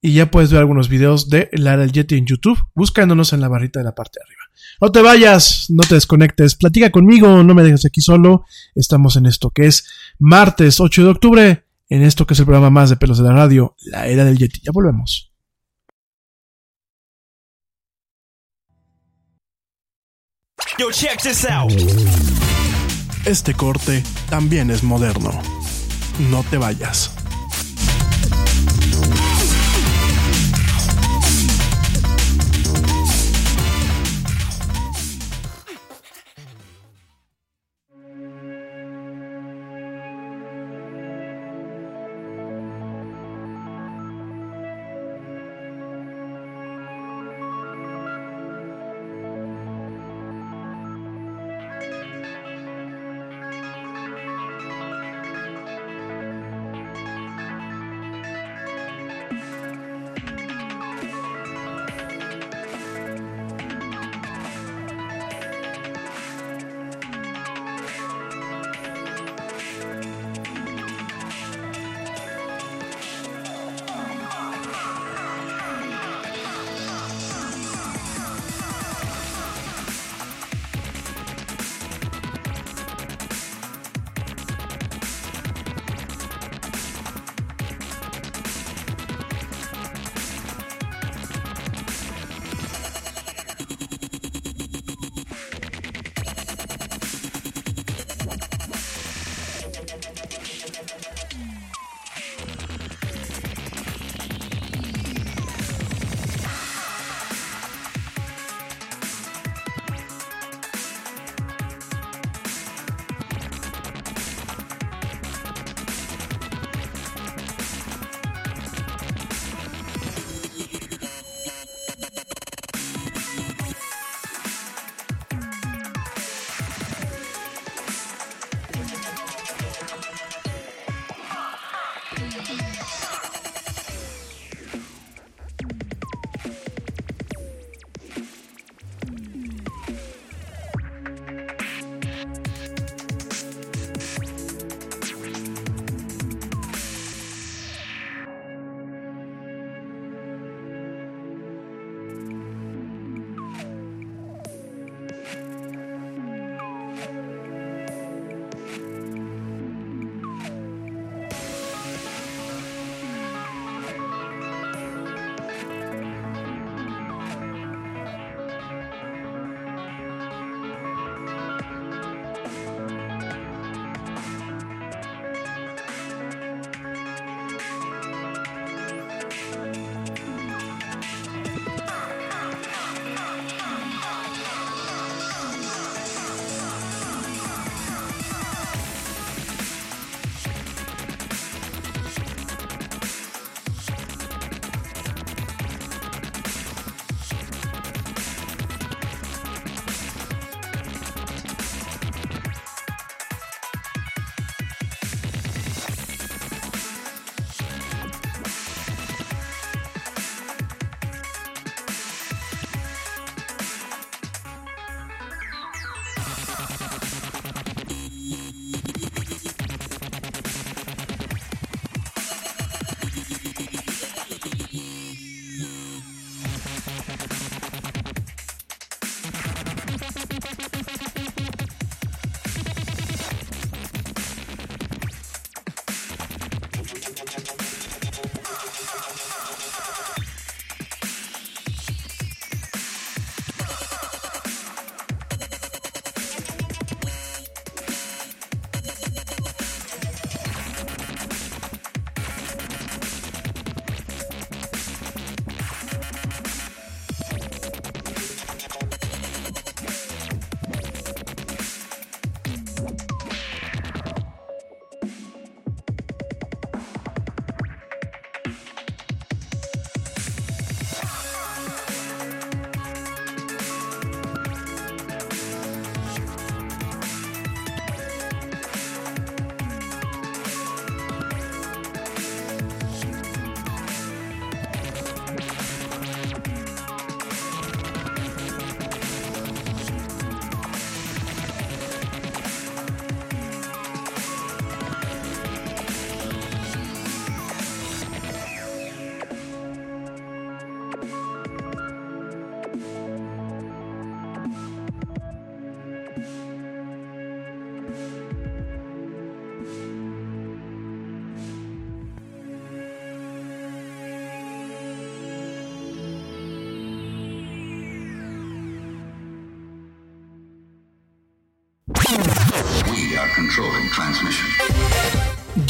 y ya puedes ver algunos videos de la era del Yeti en YouTube, buscándonos en la barrita de la parte de arriba. No te vayas, no te desconectes, platica conmigo, no me dejes aquí solo. Estamos en esto que es martes 8 de octubre en esto que es el programa más de pelos de la radio, la era del Yeti. Ya volvemos. Yo, check this out. Este corte también es moderno. No te vayas.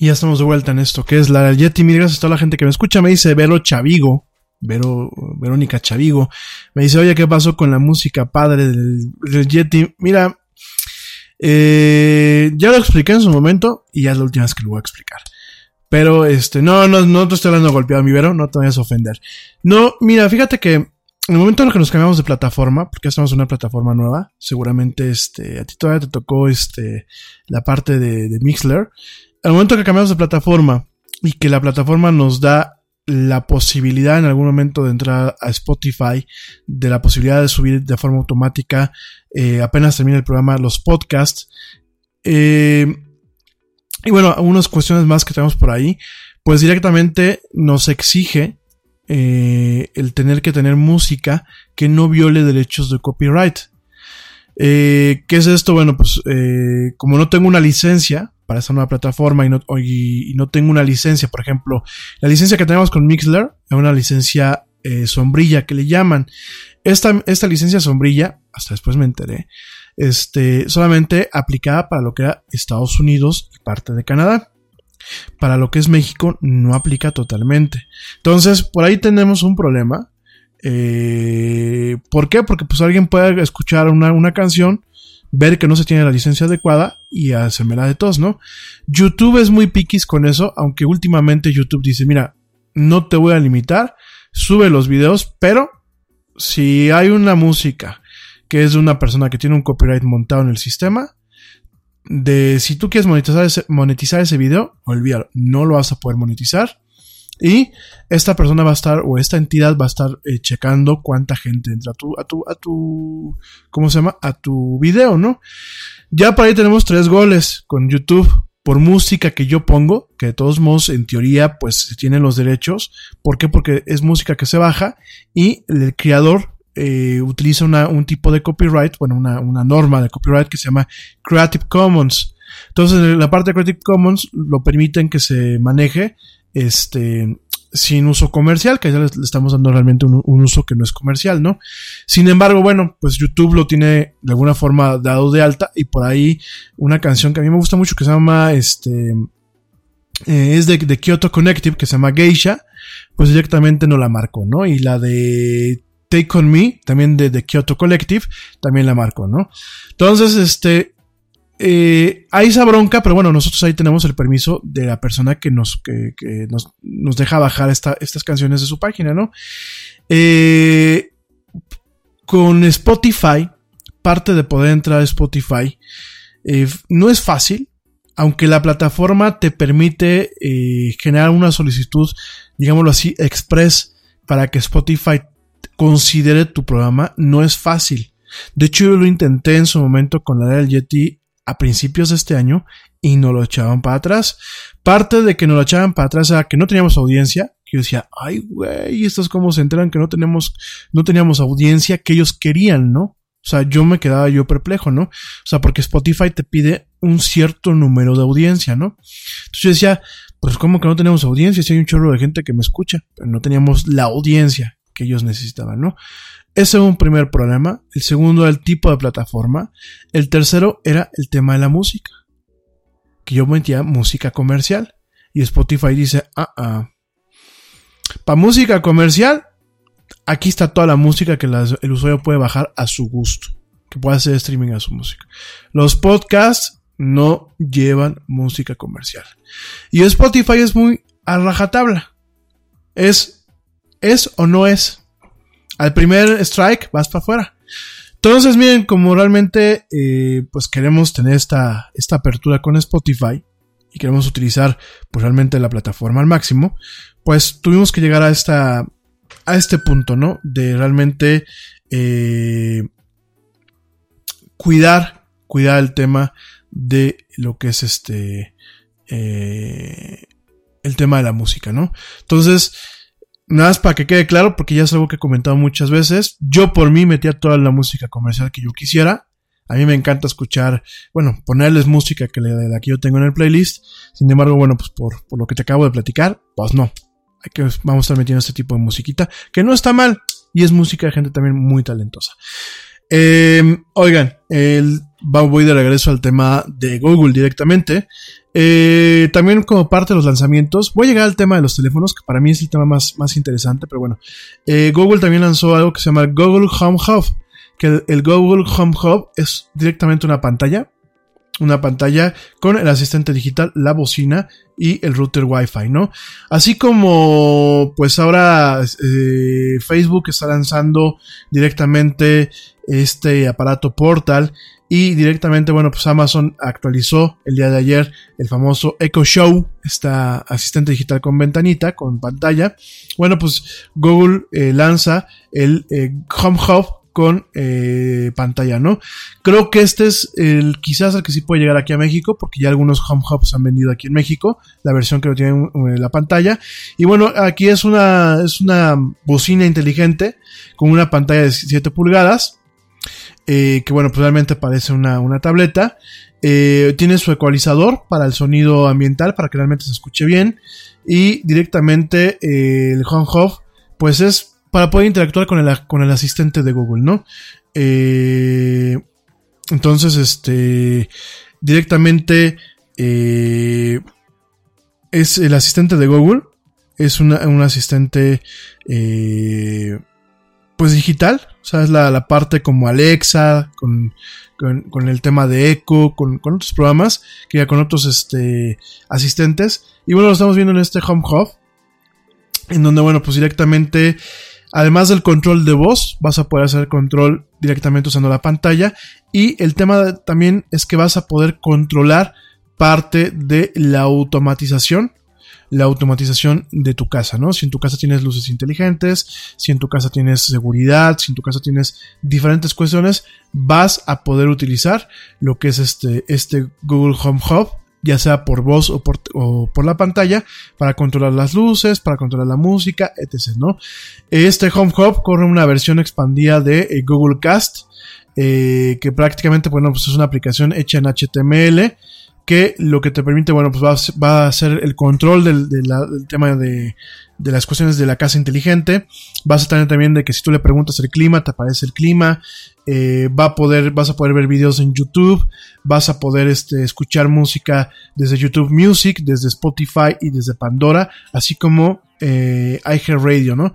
Y ya estamos de vuelta en esto, que es la Yeti. Mil gracias a toda la gente que me escucha. Me dice Vero Chavigo, Vero, Verónica Chavigo. Me dice, oye, ¿qué pasó con la música padre del, del Yeti? Mira, eh, ya lo expliqué en su momento y ya es la última vez que lo voy a explicar. Pero, este, no, no, no te estoy hablando golpeado, mi Vero, no te vayas a ofender. No, mira, fíjate que en el momento en el que nos cambiamos de plataforma, porque estamos en una plataforma nueva, seguramente, este, a ti todavía te tocó, este, la parte de, de Mixler al momento que cambiamos de plataforma y que la plataforma nos da la posibilidad en algún momento de entrar a Spotify, de la posibilidad de subir de forma automática, eh, apenas termina el programa, los podcasts. Eh, y bueno, algunas cuestiones más que tenemos por ahí, pues directamente nos exige eh, el tener que tener música que no viole derechos de copyright. ¿Qué es esto? Bueno, pues como no tengo una licencia, para esta nueva plataforma y no, y, no tengo una licencia, por ejemplo, la licencia que tenemos con Mixler es una licencia eh, sombrilla que le llaman. Esta, esta licencia sombrilla, hasta después me enteré, este, solamente aplicada para lo que era Estados Unidos y parte de Canadá. Para lo que es México no aplica totalmente. Entonces, por ahí tenemos un problema. Eh, ¿Por qué? Porque pues alguien puede escuchar una, una canción ver que no se tiene la licencia adecuada y hacérmela de todos, ¿no? YouTube es muy piquis con eso, aunque últimamente YouTube dice, mira, no te voy a limitar, sube los videos, pero si hay una música que es de una persona que tiene un copyright montado en el sistema, de si tú quieres monetizar ese, monetizar ese video, olvídalo, no lo vas a poder monetizar. Y esta persona va a estar, o esta entidad va a estar eh, checando cuánta gente entra a tu, a tu, a tu, ¿cómo se llama? A tu video, ¿no? Ya por ahí tenemos tres goles con YouTube por música que yo pongo, que de todos modos en teoría pues tienen los derechos. ¿Por qué? Porque es música que se baja y el creador eh, utiliza una, un tipo de copyright, bueno, una, una norma de copyright que se llama Creative Commons. Entonces, la parte de Creative Commons lo permiten que se maneje este, sin uso comercial, que ya le, estamos dando realmente un, uso que no es comercial, ¿no? Sin embargo, bueno, pues YouTube lo tiene de alguna forma dado de alta y por ahí una canción que a mí me gusta mucho que se llama, este, eh, es de, de, Kyoto Connective, que se llama Geisha, pues directamente no la marco, ¿no? Y la de Take On Me, también de, de Kyoto Collective, también la marco, ¿no? Entonces, este, eh, hay esa bronca, pero bueno, nosotros ahí tenemos el permiso de la persona que nos, que, nos, nos, deja bajar estas canciones de su página, ¿no? Eh, con Spotify, parte de poder entrar a Spotify, eh, no es fácil, aunque la plataforma te permite eh, generar una solicitud, digámoslo así, express para que Spotify considere tu programa, no es fácil. De hecho, yo lo intenté en su momento con la del Yeti a principios de este año y nos lo echaban para atrás. Parte de que nos lo echaban para atrás era que no teníamos audiencia. Que yo decía, ay, güey, estos como se enteran que no tenemos, no teníamos audiencia que ellos querían, ¿no? O sea, yo me quedaba yo perplejo, ¿no? O sea, porque Spotify te pide un cierto número de audiencia, ¿no? Entonces yo decía, pues como que no tenemos audiencia si hay un chorro de gente que me escucha, pero no teníamos la audiencia que ellos necesitaban, ¿no? Ese es un primer problema. El segundo era el tipo de plataforma. El tercero era el tema de la música. Que yo metía música comercial. Y Spotify dice, ah, ah. Para música comercial, aquí está toda la música que el usuario puede bajar a su gusto. Que puede hacer streaming a su música. Los podcasts no llevan música comercial. Y Spotify es muy a rajatabla. Es, es o no es al primer strike vas para afuera. Entonces, miren, como realmente eh, pues queremos tener esta, esta apertura con Spotify y queremos utilizar pues realmente la plataforma al máximo, pues tuvimos que llegar a esta a este punto, ¿no? De realmente eh, cuidar, cuidar el tema de lo que es este eh, el tema de la música, ¿no? Entonces, nada más para que quede claro, porque ya es algo que he comentado muchas veces, yo por mí metía toda la música comercial que yo quisiera. A mí me encanta escuchar, bueno, ponerles música que la que yo tengo en el playlist. Sin embargo, bueno, pues por, por lo que te acabo de platicar, pues no. Hay que, vamos a estar metiendo este tipo de musiquita, que no está mal, y es música de gente también muy talentosa. Eh, oigan, el, voy de regreso al tema de Google directamente. Eh, también como parte de los lanzamientos, voy a llegar al tema de los teléfonos, que para mí es el tema más, más interesante, pero bueno. Eh, Google también lanzó algo que se llama Google Home Hub, que el Google Home Hub es directamente una pantalla una pantalla con el asistente digital, la bocina y el router Wi-Fi, ¿no? Así como, pues ahora eh, Facebook está lanzando directamente este aparato Portal y directamente, bueno, pues Amazon actualizó el día de ayer el famoso Echo Show, esta asistente digital con ventanita, con pantalla. Bueno, pues Google eh, lanza el eh, Home Hub con eh, pantalla, ¿no? Creo que este es el quizás el que sí puede llegar aquí a México, porque ya algunos home hubs han vendido aquí en México, la versión que no tiene la pantalla. Y bueno, aquí es una, es una bocina inteligente con una pantalla de 7 pulgadas, eh, que bueno, pues realmente parece una, una tableta. Eh, tiene su ecualizador para el sonido ambiental, para que realmente se escuche bien. Y directamente el home hub, pues es para poder interactuar con el, con el asistente de Google, ¿no? Eh, entonces, este, directamente eh, es el asistente de Google, es una, un asistente, eh, pues digital, o sea, es la, parte como Alexa, con, con, el tema de Echo, con, con, otros programas, que ya con otros este, asistentes. Y bueno, lo estamos viendo en este Home Hub, en donde, bueno, pues directamente Además del control de voz, vas a poder hacer control directamente usando la pantalla. Y el tema también es que vas a poder controlar parte de la automatización. La automatización de tu casa, ¿no? Si en tu casa tienes luces inteligentes, si en tu casa tienes seguridad, si en tu casa tienes diferentes cuestiones, vas a poder utilizar lo que es este, este Google Home Hub ya sea por voz o por, la pantalla, para controlar las luces, para controlar la música, etc. ¿no? Este Home Hub corre una versión expandida de eh, Google Cast, eh, que prácticamente bueno, pues es una aplicación hecha en HTML, que lo que te permite, bueno, pues va, a ser el control del, tema de, de las cuestiones de la casa inteligente. Vas a tener también de que si tú le preguntas el clima, te aparece el clima. Eh, va a poder, vas a poder ver videos en YouTube. Vas a poder este, escuchar música desde YouTube Music, desde Spotify y desde Pandora, así como eh, iHeartRadio, ¿no?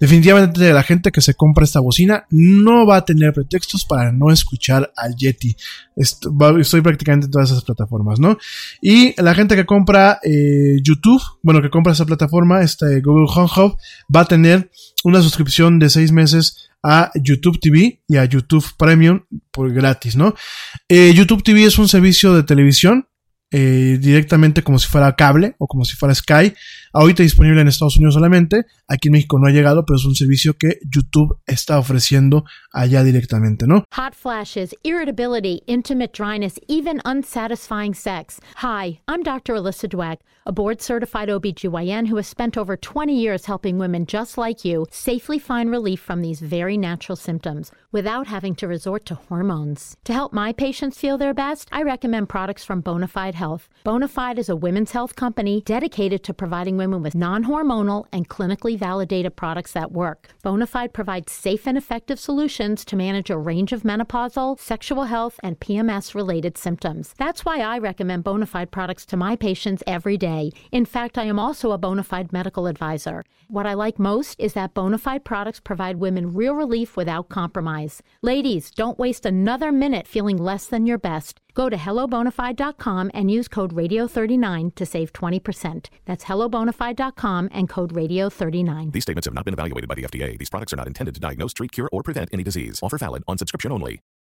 Definitivamente la gente que se compra esta bocina no va a tener pretextos para no escuchar al Yeti. Estoy prácticamente en todas esas plataformas, ¿no? Y la gente que compra eh, YouTube, bueno, que compra esa plataforma, este Google Home Hub, va a tener una suscripción de seis meses a YouTube TV y a YouTube Premium por gratis, ¿no? Eh, YouTube TV es un servicio de televisión eh, directamente como si fuera cable o como si fuera Sky. Ahorita disponible en Estados Unidos solamente. Aquí en México no ha llegado, pero es un servicio que YouTube está ofreciendo allá directamente, ¿no? Hot flashes, irritability, intimate dryness, even unsatisfying sex. Hi, I'm Dr. Alyssa Dweck, a board certified OBGYN who has spent over 20 years helping women just like you safely find relief from these very natural symptoms without having to resort to hormones. To help my patients feel their best, I recommend products from Bonafide Health. Bonafide is a women's health company dedicated to providing women with non hormonal and clinically validated products that work. Bonafide provides safe and effective solutions to manage a range of menopausal, sexual health, and PMS related symptoms. That's why I recommend Bonafide products to my patients every day. In fact, I am also a Bonafide medical advisor. What I like most is that Bonafide products provide women real relief without compromise. Ladies, don't waste another minute feeling less than your best. Go to hellobonafide.com and use code radio39 to save 20%. That's hellobonafide.com and code radio39. These statements have not been evaluated by the FDA. These products are not intended to diagnose, treat, cure, or prevent any disease. Offer valid on subscription only.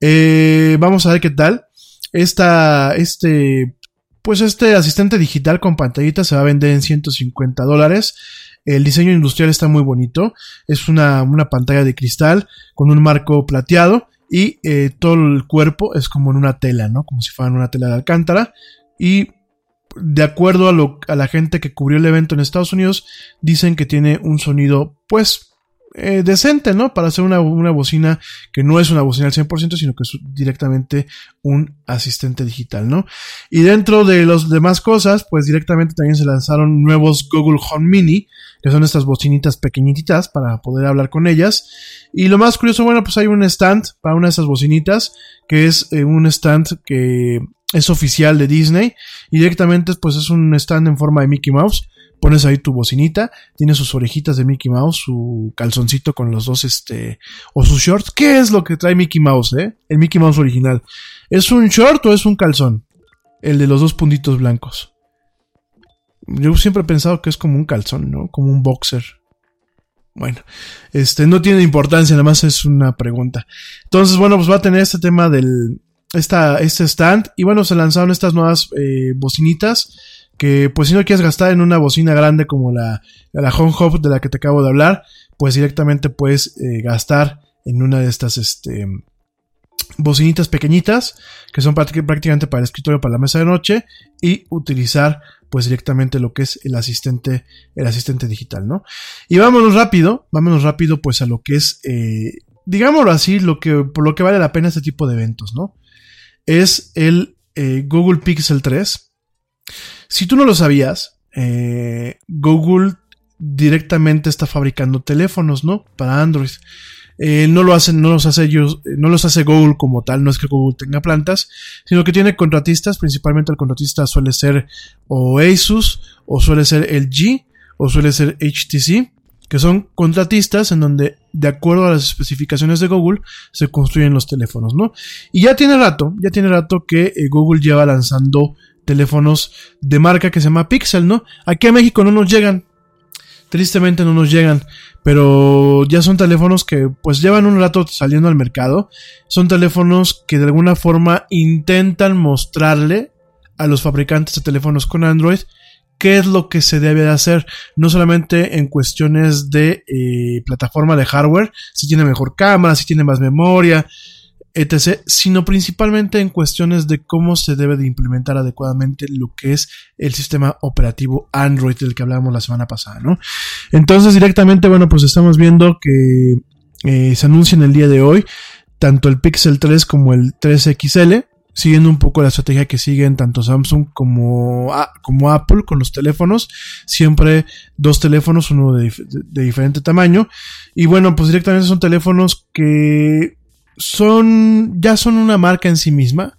Eh, vamos a ver qué tal. Esta, este, pues este asistente digital con pantallita se va a vender en 150 dólares. El diseño industrial está muy bonito. Es una, una pantalla de cristal con un marco plateado y eh, todo el cuerpo es como en una tela, ¿no? Como si fuera una tela de alcántara. Y de acuerdo a, lo, a la gente que cubrió el evento en Estados Unidos, dicen que tiene un sonido, pues, eh, decente, ¿no? Para hacer una, una, bocina que no es una bocina al 100%, sino que es directamente un asistente digital, ¿no? Y dentro de las demás cosas, pues directamente también se lanzaron nuevos Google Home Mini, que son estas bocinitas pequeñitas para poder hablar con ellas. Y lo más curioso, bueno, pues hay un stand para una de esas bocinitas, que es eh, un stand que es oficial de Disney y directamente pues es un stand en forma de Mickey Mouse pones ahí tu bocinita, tiene sus orejitas de Mickey Mouse, su calzoncito con los dos, este, o sus shorts. ¿Qué es lo que trae Mickey Mouse, eh? El Mickey Mouse original. ¿Es un short o es un calzón? El de los dos puntitos blancos. Yo siempre he pensado que es como un calzón, ¿no? Como un boxer. Bueno, este no tiene importancia, nada más es una pregunta. Entonces, bueno, pues va a tener este tema del, esta, este stand. Y bueno, se lanzaron estas nuevas eh, bocinitas que pues si no quieres gastar en una bocina grande como la, la Home Hub de la que te acabo de hablar, pues directamente puedes eh, gastar en una de estas este, bocinitas pequeñitas que son prácticamente para el escritorio, para la mesa de noche y utilizar pues directamente lo que es el asistente, el asistente digital, ¿no? Y vámonos rápido, vámonos rápido pues a lo que es, eh, digámoslo así, lo que, por lo que vale la pena este tipo de eventos, ¿no? Es el eh, Google Pixel 3 si tú no lo sabías, eh, Google directamente está fabricando teléfonos, ¿no? Para Android. Eh, no lo hacen, no los hace ellos, eh, no los hace Google como tal, no es que Google tenga plantas, sino que tiene contratistas, principalmente el contratista suele ser o Asus, o suele ser LG, o suele ser HTC, que son contratistas en donde, de acuerdo a las especificaciones de Google, se construyen los teléfonos, ¿no? Y ya tiene rato, ya tiene rato que Google lleva lanzando teléfonos de marca que se llama Pixel, ¿no? Aquí a México no nos llegan. Tristemente no nos llegan. Pero ya son teléfonos que pues llevan un rato saliendo al mercado. Son teléfonos que de alguna forma intentan mostrarle a los fabricantes de teléfonos con Android qué es lo que se debe de hacer, no solamente en cuestiones de eh, plataforma de hardware, si tiene mejor cámara, si tiene más memoria, etc., sino principalmente en cuestiones de cómo se debe de implementar adecuadamente lo que es el sistema operativo Android del que hablábamos la semana pasada, ¿no? Entonces directamente, bueno, pues estamos viendo que eh, se anuncia en el día de hoy tanto el Pixel 3 como el 3XL, siguiendo un poco la estrategia que siguen tanto Samsung como, como Apple con los teléfonos, siempre dos teléfonos, uno de, de diferente tamaño, y bueno, pues directamente son teléfonos que son, ya son una marca en sí misma.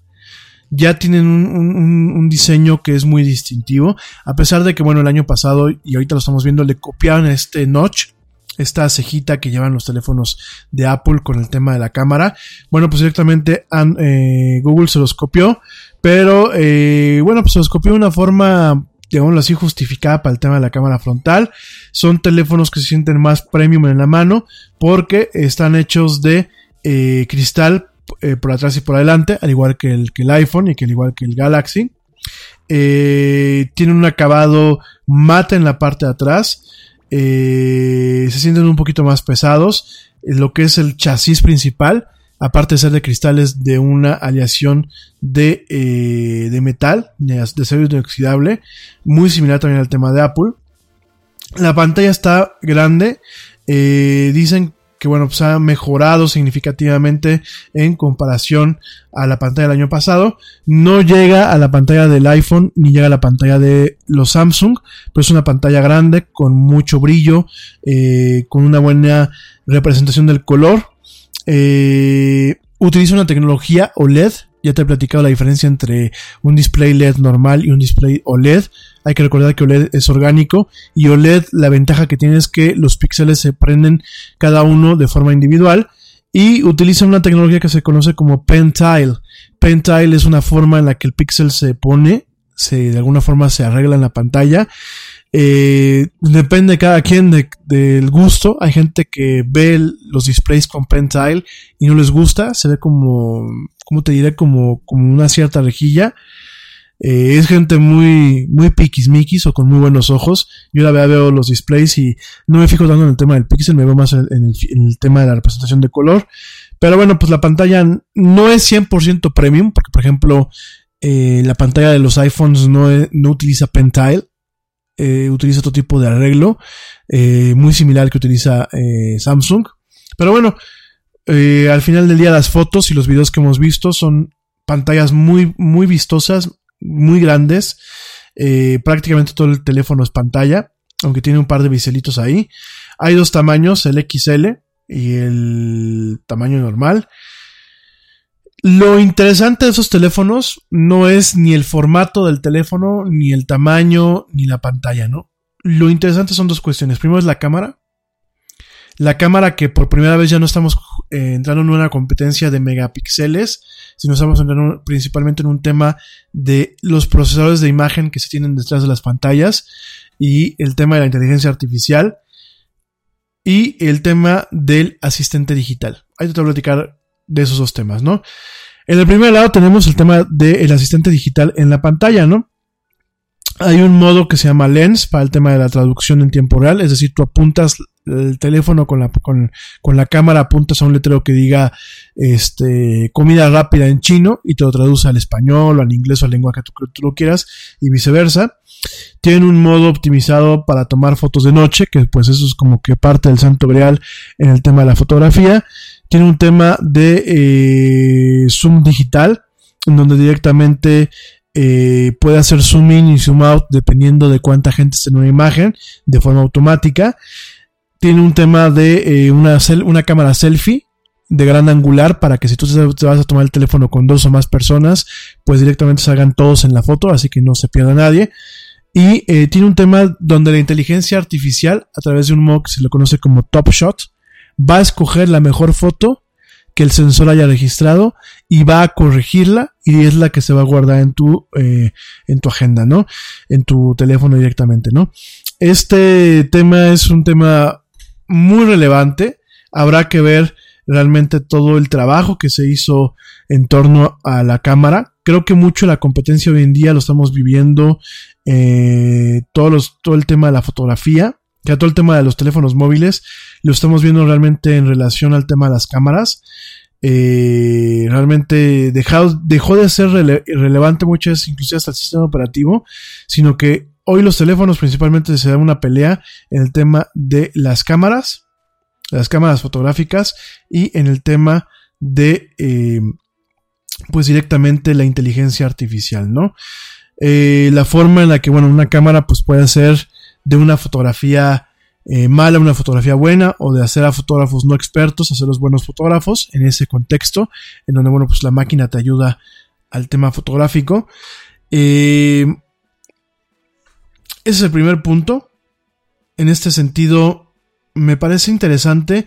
Ya tienen un, diseño que es muy distintivo. A pesar de que, bueno, el año pasado, y ahorita lo estamos viendo, le copiaron este notch, esta cejita que llevan los teléfonos de Apple con el tema de la cámara. Bueno, pues directamente eh, Google se los copió, pero eh, bueno, pues se los copió de una forma, digámoslo así, justificada para el tema de la cámara frontal. Son teléfonos que se sienten más premium en la mano porque están hechos de eh, cristal eh, por atrás y por adelante, al igual que el, iPhone y que al igual que el Galaxy. Eh, tienen un acabado mate en la parte de atrás. se sienten un poquito más pesados. Lo que es el chasis principal, aparte de ser de cristales de una aleación de, de metal, de, acero inoxidable, muy similar también al tema de Apple. La pantalla está grande. dicen que bueno, pues ha mejorado significativamente en comparación a la pantalla del año pasado. No llega a la pantalla del iPhone ni llega a la pantalla de los Samsung, pero es una pantalla grande con mucho brillo, eh, con una buena representación del color. Eh, utiliza una tecnología OLED. Ya te he platicado la diferencia entre un display LED normal y un display OLED. Hay que recordar que OLED es orgánico y OLED la ventaja que tiene es que los píxeles se prenden cada uno de forma individual y utiliza una tecnología que se conoce como pentile. Pentile es una forma en la que el píxel se pone, se, de alguna forma se arregla en la pantalla eh, depende de cada quien del gusto. Hay gente que ve los displays con pentile y no les gusta. Se ve como, ¿cómo te diré? Como, como una cierta rejilla. Eh, es gente muy, muy piquismiquis o con muy buenos ojos. Yo la veo, veo los displays y no me fijo tanto en el tema del pixel, me veo más en el, tema de la representación de color. Pero bueno, pues la pantalla no es 100% premium, porque por ejemplo, eh, la pantalla de los iPhones no, no utiliza pentile. Eh, utiliza otro tipo de arreglo, eh, muy similar al que utiliza eh, Samsung. Pero bueno, al final del día las fotos y los videos que hemos visto son pantallas muy, muy vistosas, muy grandes. prácticamente todo el teléfono es pantalla, aunque tiene un par de biselitos ahí. Hay dos tamaños, el XL y el tamaño normal. Lo interesante de esos teléfonos no es ni el formato del teléfono, ni el tamaño, ni la pantalla, ¿no? Lo interesante son dos cuestiones. Primero es la cámara. La cámara que por primera vez ya no estamos eh, entrando en una competencia de megapíxeles, sino estamos entrando principalmente en un tema de los procesadores de imagen que se tienen detrás de las pantallas y el tema de la inteligencia artificial y el tema del asistente digital. Ahí te voy a platicar de esos dos temas, ¿no? En el primer lado tenemos el tema del asistente digital en la pantalla, ¿no? Hay un modo que se llama Lens para el tema de la traducción en tiempo real, es decir, tú apuntas el teléfono con la, con, la cámara, apuntas a un letrero que diga este, comida rápida en chino y te lo traduce al español o al inglés o al lenguaje que tú, tú lo quieras y viceversa. Tiene un modo optimizado para tomar fotos de noche, que pues eso es como que parte del santo grial en el tema de la fotografía. Tiene un tema de eh, zoom digital, en donde directamente eh, puede hacer zoom in y zoom out dependiendo de cuánta gente esté en una imagen de forma automática. Tiene un tema de eh, una, una cámara selfie de gran angular para que si tú te vas a tomar el teléfono con dos o más personas, pues directamente salgan todos en la foto, así que no se pierda nadie. Y tiene un tema donde la inteligencia artificial, a través de un modo que se le conoce como Top Shot, va a escoger la mejor foto que el sensor haya registrado y va a corregirla y es la que se va a guardar en tu, eh, en tu agenda, ¿no? En tu teléfono directamente, ¿no? Este tema es un tema muy relevante. Habrá que ver realmente todo el trabajo que se hizo en torno a la cámara. Creo que mucho la competencia hoy en día lo estamos viviendo, eh, todos todo el tema de la fotografía ya todo el tema de los teléfonos móviles lo estamos viendo realmente en relación al tema de las cámaras. Eh, realmente dejado, dejó de ser relevante muchas, inclusive hasta el sistema operativo, sino que hoy los teléfonos principalmente se dan una pelea en el tema de las cámaras, las cámaras fotográficas y en el tema de, eh, pues directamente la inteligencia artificial, ¿no? Eh, la forma en la que, bueno, una cámara pues puede ser de una fotografía eh, mala una fotografía buena o de hacer a fotógrafos no expertos, hacer los buenos fotógrafos en ese contexto, en donde, bueno, pues la máquina te ayuda al tema fotográfico. Eh, ese es el primer punto. En este sentido, me parece interesante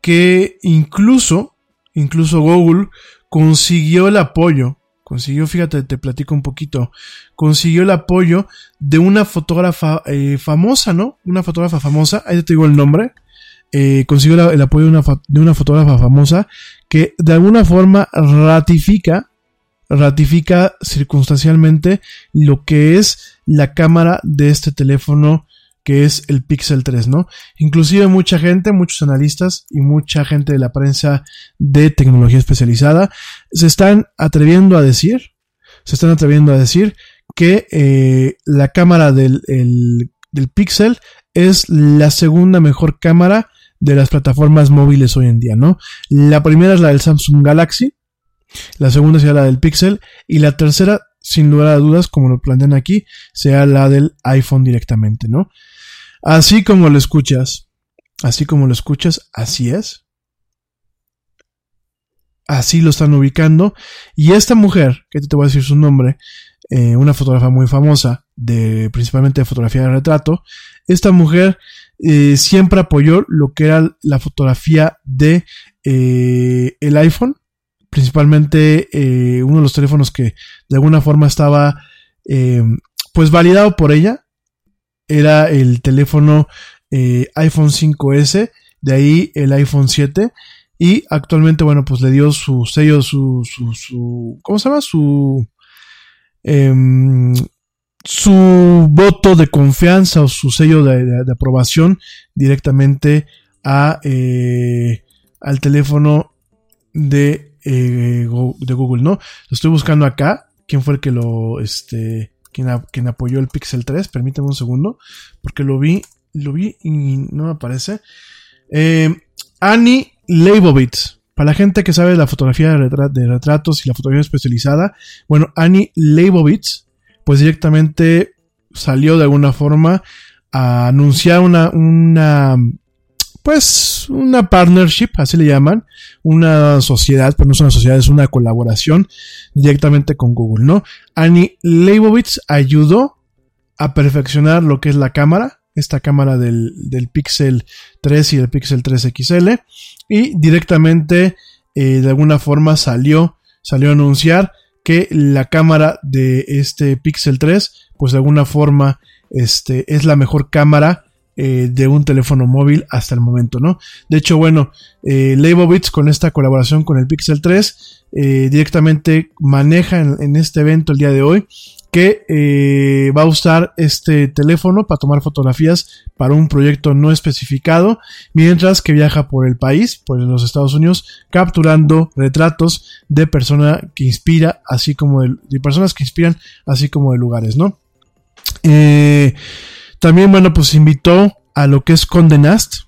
que incluso, incluso Google consiguió el apoyo consiguió, fíjate, te platico un poquito, consiguió el apoyo de una fotógrafa eh, famosa, ¿no? Una fotógrafa famosa, ahí te digo el nombre, eh, consiguió el apoyo de una, de una fotógrafa famosa que de alguna forma ratifica, ratifica circunstancialmente lo que es la cámara de este teléfono que es el Pixel 3, ¿no? Inclusive mucha gente, muchos analistas y mucha gente de la prensa de tecnología especializada se están atreviendo a decir, se están atreviendo a decir que eh, la cámara del, del Pixel es la segunda mejor cámara de las plataformas móviles hoy en día, ¿no? La primera es la del Samsung Galaxy, la segunda sería la del Pixel y la tercera, sin lugar a dudas, como lo plantean aquí, sea la del iPhone directamente, ¿no? Así como lo escuchas, así como lo escuchas, así es. así lo están ubicando. Y esta mujer, que te voy a decir su nombre, eh, una fotógrafa muy famosa, de, principalmente de fotografía de retrato, esta mujer eh, siempre apoyó lo que era la fotografía de eh, el iPhone, principalmente uno de los teléfonos que de alguna forma estaba pues validado por ella, era el teléfono iPhone 5S, de ahí el iPhone 7, y actualmente, bueno, pues le dio su sello, su, su, su ¿cómo se llama? Su, em, su voto de confianza o su sello de, aprobación directamente a, eh, al teléfono de, eh, de Google, ¿no? Lo estoy buscando acá. ¿Quién fue el que lo, este, quien, apoyó el Pixel 3? Permíteme un segundo, porque lo vi, lo vi y no me aparece. Eh, Annie Leibovitz. Para la gente que sabe la fotografía de, retratos y la fotografía especializada, bueno, Annie Leibovitz, pues directamente salió de alguna forma a anunciar una, una, pues, una partnership, así le llaman, una sociedad, pero no es una sociedad, es una colaboración directamente con Google, ¿no? Annie Leibovitz ayudó a perfeccionar lo que es la cámara, esta cámara del, del Pixel 3 y el Pixel 3 XL y directamente eh, de alguna forma salió, salió a anunciar que la cámara de este Pixel 3 pues de alguna forma este, es la mejor cámara eh, de un teléfono móvil hasta el momento, ¿no? De hecho, bueno, eh, Leibovitz con esta colaboración con el Pixel 3 eh, directamente maneja en, este evento el día de hoy que eh, va a usar este teléfono para tomar fotografías para un proyecto no especificado, mientras que viaja por el país, por los Estados Unidos, capturando retratos de persona que inspira, así como de, personas que inspiran, así como de lugares, ¿no? Eh, también, bueno, pues invitó a lo que es Condenast,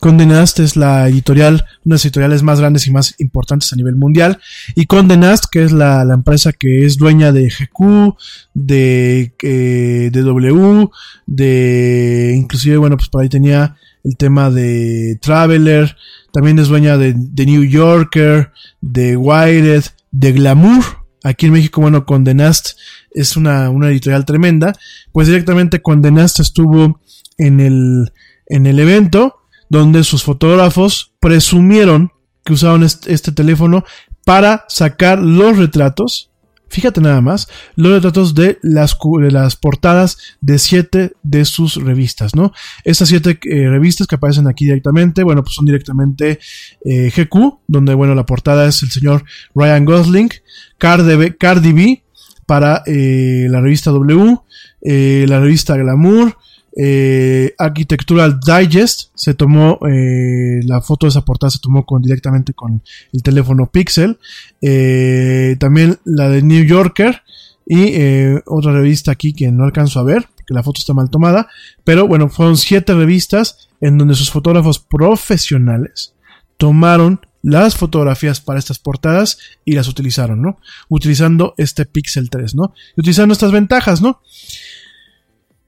Condé Nast es la editorial, una de las editoriales más grandes y más importantes a nivel mundial. Y Condé Nast, que es la, empresa que es dueña de GQ, de, eh, de W, de, inclusive, bueno, pues por ahí tenía el tema de Traveler, también es dueña de, de New Yorker, de Wired, de Glamour. Aquí en México, bueno, Nast es una, una editorial tremenda. Pues directamente Condé Nast estuvo en el, en el evento donde sus fotógrafos presumieron que usaban este, teléfono para sacar los retratos, fíjate nada más, los retratos de las, las portadas de siete de sus revistas, ¿no? Estas siete eh, revistas que aparecen aquí directamente, bueno, pues son directamente eh, GQ, donde, bueno, la portada es el señor Ryan Gosling, Cardi, Cardi B para eh, la revista W, la revista Glamour, eh, Architectural Digest se tomó eh, la foto de esa portada se tomó directamente con el teléfono Pixel eh, también la de New Yorker y eh, otra revista aquí que no alcanzo a ver porque la foto está mal tomada pero bueno fueron siete revistas en donde sus fotógrafos profesionales tomaron las fotografías para estas portadas y las utilizaron, ¿no? Utilizando este Pixel 3, ¿no? Y utilizando estas ventajas, ¿no?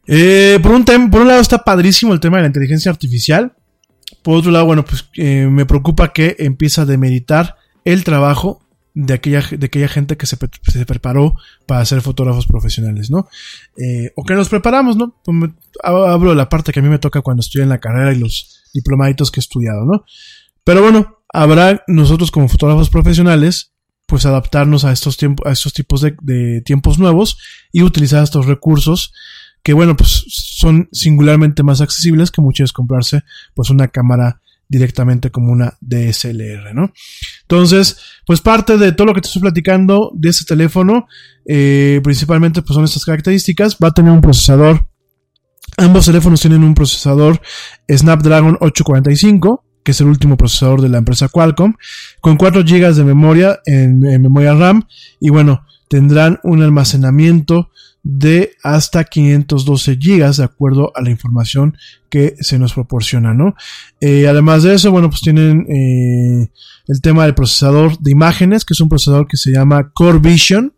Eh, por, un por un lado está padrísimo el tema de la inteligencia artificial. Por otro lado, bueno, pues eh, me preocupa que empieza a demeritar el trabajo de aquella, de aquella gente que se, se preparó para ser fotógrafos profesionales, ¿no? Eh, o que nos preparamos, ¿no? Pues hablo de la parte que a mí me toca cuando estoy en la carrera y los diplomaditos que he estudiado, ¿no? Pero bueno, habrá nosotros como fotógrafos profesionales, pues adaptarnos a estos, tiempos, a estos tipos de, de tiempos nuevos y utilizar estos recursos que bueno, pues son singularmente más accesibles que muchas comprarse pues una cámara directamente como una DSLR, ¿no? Entonces, pues parte de todo lo que te estoy platicando de este teléfono, eh, principalmente pues son estas características, va a tener un procesador, ambos teléfonos tienen un procesador Snapdragon 845, que es el último procesador de la empresa Qualcomm, con 4 GB de memoria en memoria RAM, y bueno, tendrán un almacenamiento de hasta 512 gigas de acuerdo a la información que se nos proporciona, ¿no? Eh, además de eso, bueno, pues tienen eh, el tema del procesador de imágenes, que es un procesador que se llama Core Vision.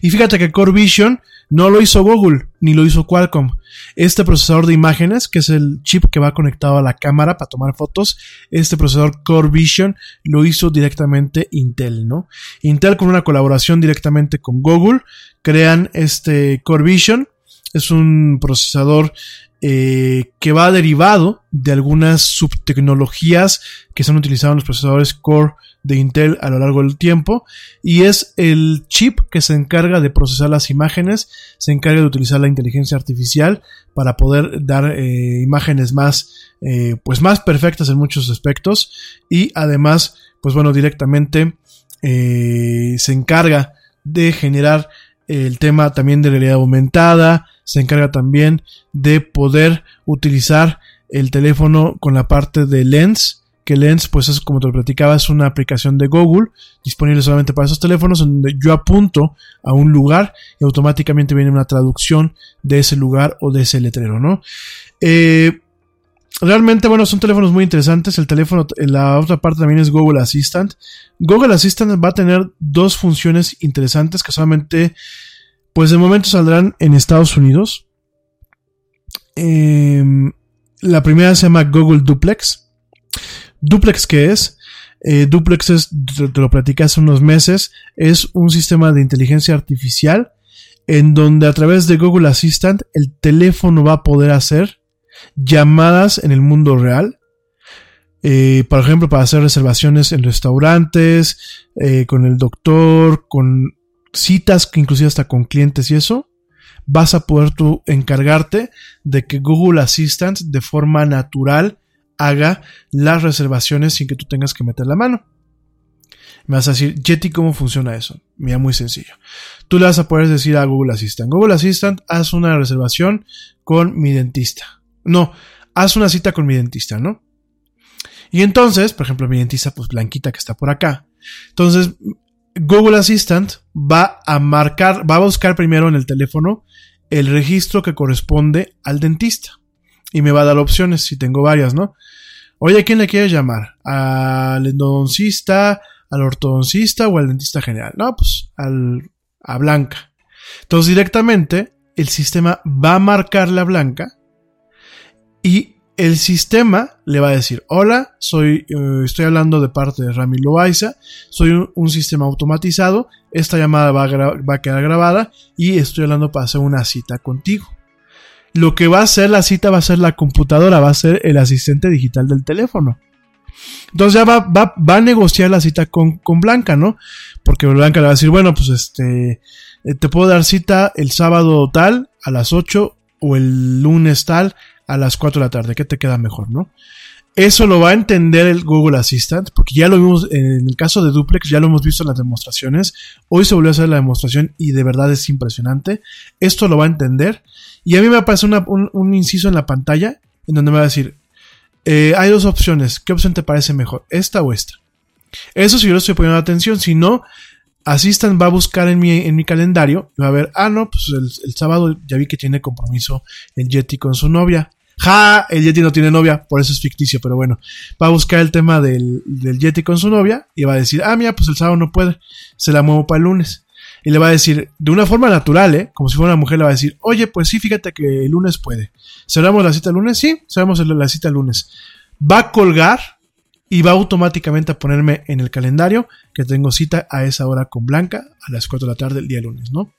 Y fíjate que Core Vision No lo hizo Google, ni lo hizo Qualcomm. Este procesador de imágenes, que es el chip que va conectado a la cámara para tomar fotos, este procesador Core Vision lo hizo directamente Intel, ¿no? Intel con una colaboración directamente con Google, crean este Core Vision. Es un procesador eh, que va derivado de algunas subtecnologías que se han utilizado en los procesadores Core de Intel a lo largo del tiempo y es el chip que se encarga de procesar las imágenes, se encarga de utilizar la inteligencia artificial para poder dar eh, imágenes más eh, pues más perfectas en muchos aspectos y además pues bueno directamente se encarga de generar el tema también de realidad aumentada, se encarga también de poder utilizar el teléfono con la parte de Lens, que Lens, pues es como te lo platicaba, es una aplicación de Google disponible solamente para esos teléfonos, donde yo apunto a un lugar y automáticamente viene una traducción de ese lugar o de ese letrero, ¿no? Eh, realmente, bueno, son teléfonos muy interesantes. El teléfono, la otra parte también es Google Assistant. Google Assistant va a tener dos funciones interesantes que solamente pues de momento saldrán en Estados Unidos. Em, la primera se llama Google Duplex. Duplex, ¿qué es? Eh, Duplex es, te lo platicé hace unos meses, es un sistema de inteligencia artificial en donde a través de Google Assistant el teléfono va a poder hacer llamadas en el mundo real. Eh, por ejemplo, para hacer reservaciones en restaurantes, eh, con el doctor, con citas, inclusive hasta con clientes y eso, vas a poder tú encargarte de que Google Assistant de forma natural haga las reservaciones sin que tú tengas que meter la mano. Me vas a decir, Jetty, ¿cómo funciona eso? Mira, muy sencillo. Tú le vas a poder decir a Google Assistant, Google Assistant, haz una reservación con mi dentista. No, haz una cita con mi dentista, ¿no? Y entonces, por ejemplo, mi dentista, pues Blanquita que está por acá. Entonces, Google Assistant va a marcar, va a buscar primero en el teléfono el registro que corresponde al dentista. Y me va a dar opciones si tengo varias, ¿no? Oye, ¿a quién le quieres llamar? ¿Al endodoncista, al ortodoncista o al dentista general? No, pues al, a Blanca. Entonces directamente el sistema va a marcarle a Blanca y el sistema le va a decir, hola, soy, eh, estoy hablando de parte de Rami Loaiza, soy un, sistema automatizado, esta llamada va a, va a, quedar grabada y estoy hablando para hacer una cita contigo. Lo que va a hacer la cita va a ser la computadora, va a ser el asistente digital del teléfono. Entonces ya va, va, va a negociar la cita con, con, Blanca, ¿no? Porque Blanca le va a decir, bueno, pues este, eh, te puedo dar cita el sábado tal a las 8 o el lunes tal a las 4 de la tarde. ¿Qué te queda mejor, no? Eso lo va a entender el Google Assistant, porque ya lo vimos en el caso de Duplex, ya lo hemos visto en las demostraciones. Hoy se volvió a hacer la demostración y de verdad es impresionante. Esto lo va a entender. Y a mí me aparece un, un, inciso en la pantalla en donde me va a decir, eh, hay dos opciones, ¿qué opción te parece mejor? ¿Esta o esta? Eso si yo lo estoy poniendo atención, si no, Assistant va a buscar en mi, en mi calendario y va a ver, ah, no, pues el, sábado ya vi que tiene compromiso el Yeti con su novia. Ja, el Yeti no tiene novia, por eso es ficticio, pero bueno, va a buscar el tema del, del Yeti con su novia y va a decir, ah, mira, pues el sábado no puede, se la muevo para el lunes. Y le va a decir, de una forma natural, ¿eh? Como si fuera una mujer, le va a decir, oye, pues sí, fíjate que el lunes puede. ¿Cerramos la cita el lunes? Sí, cerramos la cita el lunes. Va a colgar y va automáticamente a ponerme en el calendario que tengo cita a esa hora con Blanca a las 4 de la tarde el día lunes, ¿no?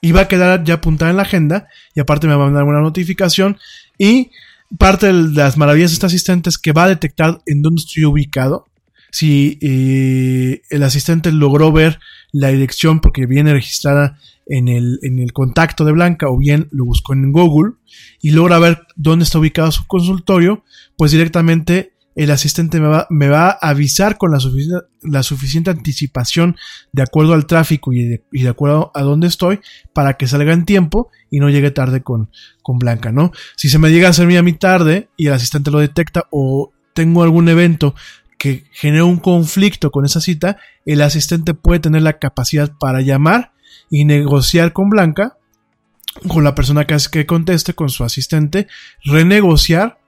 Y va a quedar ya apuntada en la agenda y aparte me va a mandar una notificación y parte de las maravillas de este asistente es que va a detectar en dónde estoy ubicado. Si eh, el asistente logró ver la dirección porque viene registrada en el, en el contacto de Blanca o bien lo buscó en Google y logra ver dónde está ubicado su consultorio, pues directamente el asistente me va, me va a avisar con la, suficiente, la suficiente anticipación de acuerdo al tráfico y de, y de, acuerdo a dónde estoy para que salga en tiempo y no llegue tarde con, con Blanca, ¿no? Si se me llega a hacer a mí tarde y el asistente lo detecta o tengo algún evento que genere un conflicto con esa cita, el asistente puede tener la capacidad para llamar y negociar con Blanca, con la persona que, que conteste, con su asistente, renegociar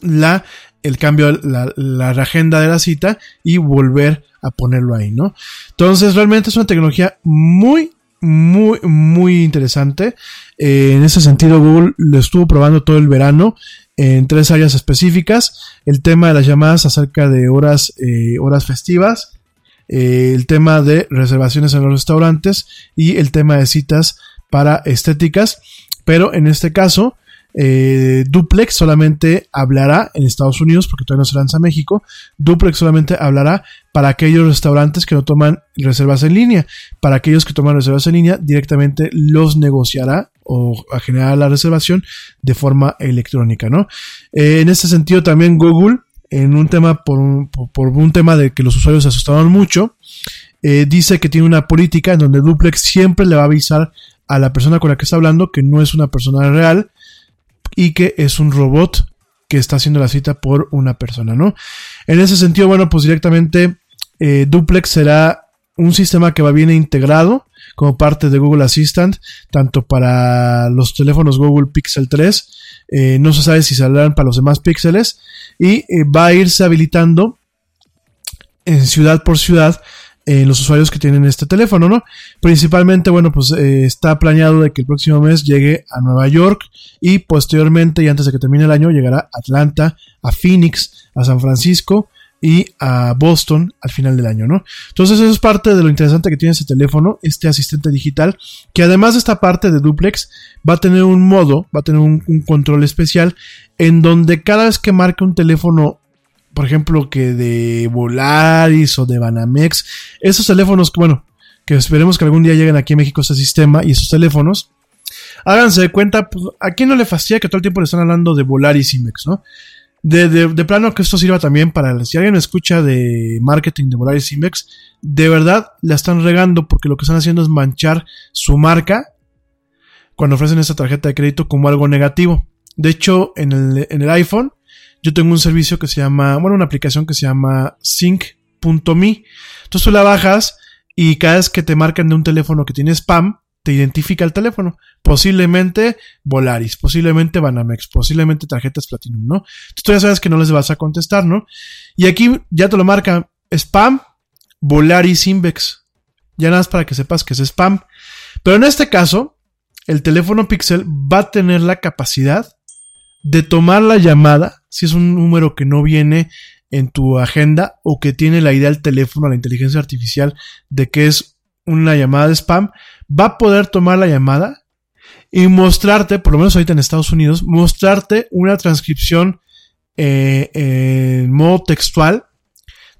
la el cambio, la, la agenda de la cita y volver a ponerlo ahí, ¿no? Entonces, realmente es una tecnología muy, muy, muy interesante. Eh, en ese sentido, Google lo estuvo probando todo el verano en tres áreas específicas. El tema de las llamadas acerca de horas, eh, horas festivas. eh, el tema de reservaciones en los restaurantes y el tema de citas para estéticas. Pero en este caso, eh, Duplex solamente hablará en Estados Unidos, porque todavía no se lanza a México. Duplex solamente hablará para aquellos restaurantes que no toman reservas en línea. Para aquellos que toman reservas en línea, directamente los negociará o a generar la reservación de forma electrónica, ¿no? Eh, en este sentido, también Google, en un tema, por un, por- un tema de que los usuarios se asustaban mucho, eh, dice que tiene una política en donde Duplex siempre le va a avisar a la persona con la que está hablando que no es una persona real y que es un robot que está haciendo la cita por una persona, ¿no? En ese sentido, bueno, pues directamente eh, Duplex será un sistema que va bien integrado como parte de Google Assistant, tanto para los teléfonos Google Pixel 3, eh, no se sabe si saldrán para los demás píxeles, y eh, va a irse habilitando en ciudad por ciudad en los usuarios que tienen este teléfono, ¿no? Principalmente, bueno, pues eh, está planeado de que el próximo mes llegue a Nueva York y posteriormente, y antes de que termine el año, llegará a Atlanta, a Phoenix, a San Francisco y a Boston al final del año, ¿no? Entonces eso es parte de lo interesante que tiene este teléfono, este asistente digital, que además de esta parte de duplex, va a tener un modo, va a tener un, un control especial en donde cada vez que marque un teléfono por ejemplo, que de Volaris o de Banamex, esos teléfonos bueno, que esperemos que algún día lleguen aquí a México este sistema y esos teléfonos, háganse de cuenta, pues, a quién no le fastidia que todo el tiempo le están hablando de Volaris y Mex, ¿no? De, plano que esto sirva también para, si alguien escucha de marketing de Volaris Mex, de verdad la están regando porque lo que están haciendo es manchar su marca cuando ofrecen esta tarjeta de crédito como algo negativo. De hecho, en el iPhone, yo tengo un servicio que se llama, bueno, una aplicación que se llama sync.me. Entonces tú la bajas y cada vez que te marcan de un teléfono que tiene spam, te identifica el teléfono. Posiblemente Volaris, posiblemente Banamex, posiblemente tarjetas Platinum, ¿no? Entonces tú ya sabes que no les vas a contestar, ¿no? Y aquí ya te lo marca spam, Volaris Invex. Ya nada más para que sepas que es spam. Pero en este caso, el teléfono Pixel va a tener la capacidad de tomar la llamada, si es un número que no viene en tu agenda o que tiene la idea del teléfono, la inteligencia artificial, de que es una llamada de spam, va a poder tomar la llamada y mostrarte, por lo menos ahorita en Estados Unidos, mostrarte una transcripción eh, en modo textual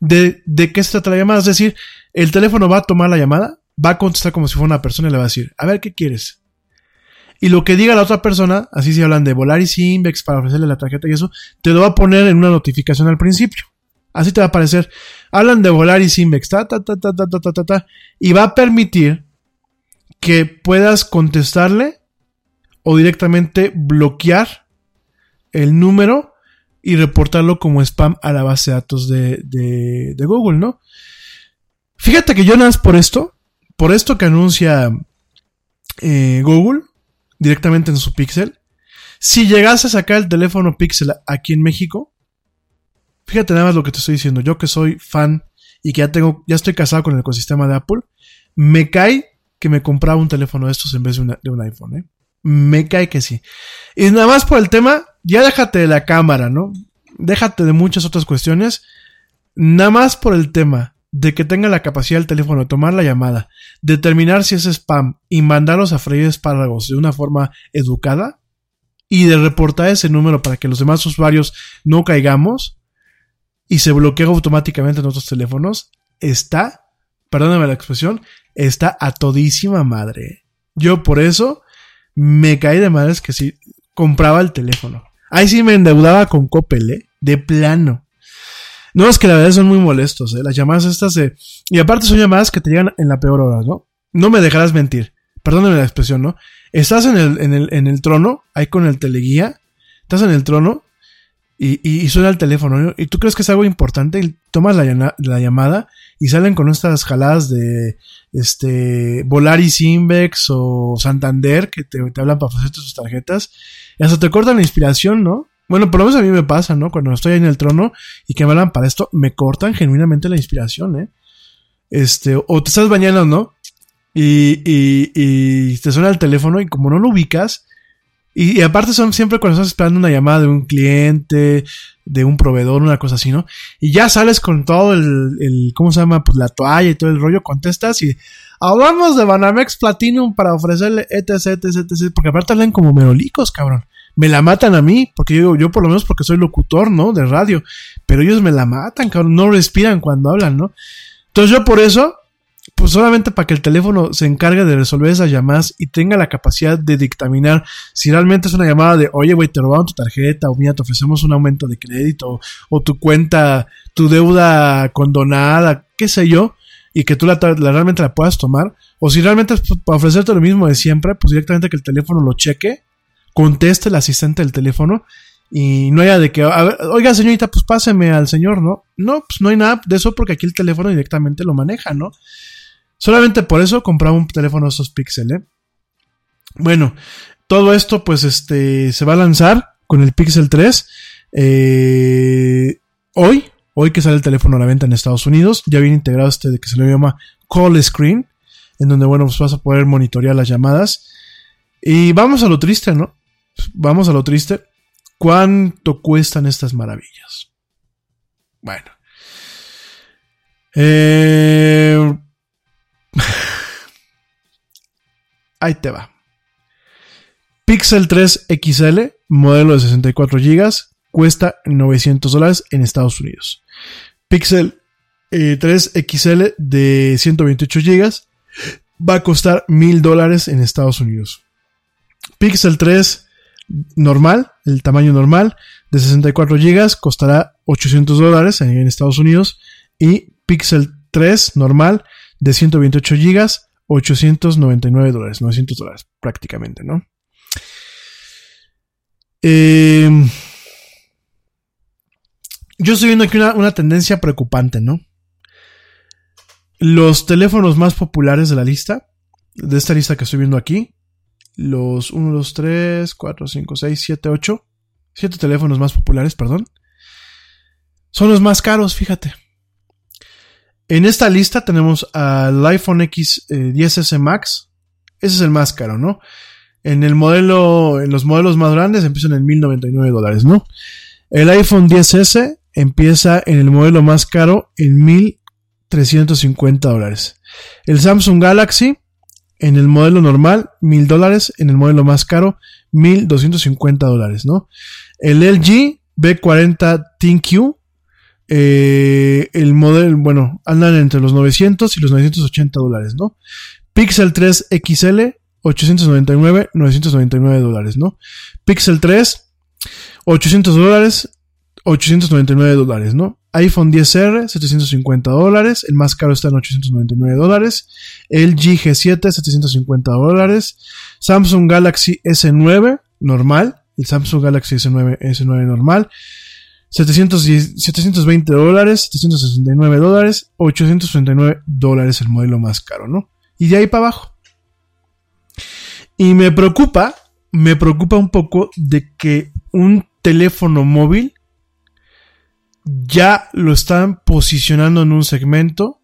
de, de qué se trata la llamada. Es decir, el teléfono va a tomar la llamada, va a contestar como si fuera una persona y le va a decir, a ver, ¿qué quieres? Y lo que diga la otra persona, así si hablan de Volaris Invex para ofrecerle la tarjeta y eso, te lo va a poner en una notificación al principio. Así te va a aparecer. Hablan de Volaris Invex, ta, ta, ta, ta, ta, ta, ta, ta, ta, y va a permitir que puedas contestarle o directamente bloquear el número y reportarlo como spam a la base de datos de, de, de Google, ¿no? Fíjate que yo nada por esto, por esto que anuncia eh, Google, directamente en su Pixel. Si llegase a sacar el teléfono Pixel aquí en México, fíjate nada más lo que te estoy diciendo. Yo que soy fan y que ya tengo, ya estoy casado con el ecosistema de Apple, me cae que me compraba un teléfono de estos en vez de, un iPhone, ¿eh? Me cae que sí. Y nada más por el tema, ya déjate de la cámara, ¿no? Déjate de muchas otras cuestiones. Nada más por el tema de que tenga la capacidad del teléfono de tomar la llamada, determinar si es spam y mandarlos a freír espárragos de una forma educada y de reportar ese número para que los demás usuarios no caigamos y se bloquea automáticamente en otros teléfonos, está, perdóname la expresión, está a todísima madre. Yo por eso me caí de madres que sí compraba el teléfono. Ahí sí me endeudaba con Coppel, ¿eh? De plano. No, es que la verdad son muy molestos, ¿eh? Las llamadas estas de... Y aparte son llamadas que te llegan en la peor hora, ¿no? No me dejarás mentir. Perdóname la expresión, ¿no? Estás en el, en el, en el trono, ahí con el teleguía. Estás en el trono y, y, suena el teléfono. ¿no? Y tú crees que es algo importante y tomas la, la llamada y salen con estas jaladas de este Volaris Invex o Santander que te, te hablan para ofrecerte sus tarjetas. Y hasta te cortan la inspiración, ¿no? Bueno, por lo menos a mí me pasa, ¿no? Cuando estoy ahí en el trono y que me hablan para esto, me cortan genuinamente la inspiración, ¿eh? Este, o te estás bañando, ¿no? Y, y, y te suena el teléfono y como no lo ubicas, y, y aparte son siempre cuando estás esperando una llamada de un cliente, de un proveedor, una cosa así, ¿no? Y ya sales con todo el, el ¿cómo se llama? Pues la toalla y todo el rollo, contestas y hablamos de Banamex Platinum para ofrecerle etc, etc, etc, porque aparte hablan como merolicos, cabrón. Me la matan a mí, porque yo, yo por lo menos porque soy locutor, ¿no? De radio. Pero ellos me la matan, cabrón. No respiran cuando hablan, ¿no? Entonces yo por eso, pues solamente para que el teléfono se encargue de resolver esas llamadas y tenga la capacidad de dictaminar si realmente es una llamada de, oye, güey, te robaron tu tarjeta, o mira, te ofrecemos un aumento de crédito, o, tu cuenta, tu deuda condonada, qué sé yo, y que tú la, la realmente la puedas tomar, o si realmente es para ofrecerte lo mismo de siempre, pues directamente que el teléfono lo cheque conteste el asistente del teléfono y no haya de que, oiga señorita, pues páseme al señor, ¿no? No, pues no hay nada de eso porque aquí el teléfono directamente lo maneja, ¿no? Solamente por eso compraba un teléfono esos Pixel, ¿eh? Bueno, todo esto pues este se va a lanzar con el Pixel 3 eh, hoy, hoy que sale el teléfono a la venta en Estados Unidos, ya viene integrado este de que se le llama Call Screen, en donde bueno, pues vas a poder monitorear las llamadas. Y vamos a lo triste, ¿no? Vamos a lo triste. ¿Cuánto cuestan estas maravillas? Bueno. Eh... (laughs) Ahí te va. Pixel 3 XL, modelo de 64 GB, cuesta 900 dólares en Estados Unidos. Pixel 3 XL de 128 GB va a costar 1000 dólares en Estados Unidos. Pixel 3 normal, el tamaño normal, de 64 GB, costará 800 dólares en Estados Unidos. Y Pixel 3 normal, de 128 GB, 899 dólares, 900 dólares prácticamente, ¿no? Eh, yo estoy viendo aquí una, una tendencia preocupante, ¿no? Los teléfonos más populares de la lista, de esta lista que estoy viendo aquí, los 1, 2, 3, 4, 5, 6, 7, 8, 7 teléfonos más populares, perdón, son los más caros, fíjate. En esta lista tenemos al iPhone X 10S Max, ese es el más caro, ¿no? En el modelo, en los modelos más grandes empiezan en 1099 dólares, ¿no? El iPhone 10S empieza en el modelo más caro en 1350 dólares. El Samsung Galaxy en el modelo normal, 1000 dólares. En el modelo más caro, 1250 dólares, ¿no? El LG B40 ThinQ, eh, el modelo, bueno, andan entre los 900 y los 980 dólares, ¿no? Pixel 3 XL, 899, 999 dólares. Pixel 3, 800 dólares, 899 dólares, ¿no? iPhone 10R, 750 dólares. El más caro está en 899 dólares. El G7, 750 dólares. Samsung Galaxy S9, normal. El Samsung Galaxy S9, S9 normal. 710, 720 dólares, 769 dólares, 839 dólares el modelo más caro, ¿no? Y de ahí para abajo. Y me preocupa, me preocupa un poco de que un teléfono móvil ya lo están posicionando en un segmento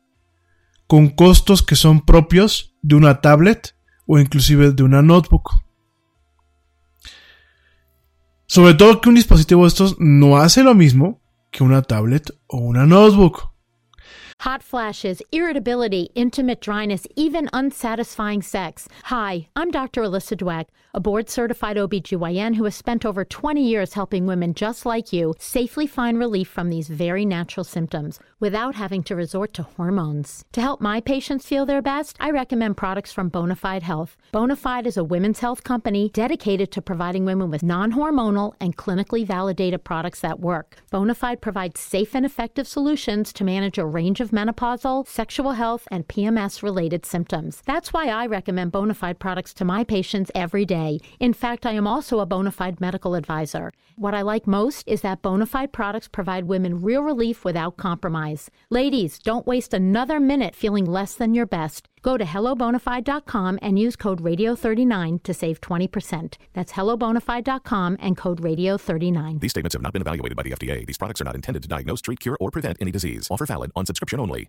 con costos que son propios de una tablet o inclusive de una notebook. Sobre todo que un dispositivo de estos no hace lo mismo que una tablet o una notebook. Hot flashes, irritability, intimate dryness, even unsatisfying sex. Hi, I'm Dr. Alyssa Dweck, a board certified OBGYN who has spent over 20 years helping women just like you safely find relief from these very natural symptoms without having to resort to hormones. To help my patients feel their best, I recommend products from Bonafide Health. Bonafide is a women's health company dedicated to providing women with non hormonal and clinically validated products that work. Bonafide provides safe and effective solutions to manage a range of menopausal, sexual health, and PMS related symptoms. That's why I recommend Bonafide products to my patients every day. In fact, I am also a bona fide medical advisor. What I like most is that Bonafide products provide women real relief without compromise. Ladies, don't waste another minute feeling less than your best. Go to hellobonafide.com and use code radio39 to save 20%. That's hellobonafide.com and code radio39. These statements have not been evaluated by the FDA. These products are not intended to diagnose, treat, cure, or prevent any disease. Offer valid on subscription only.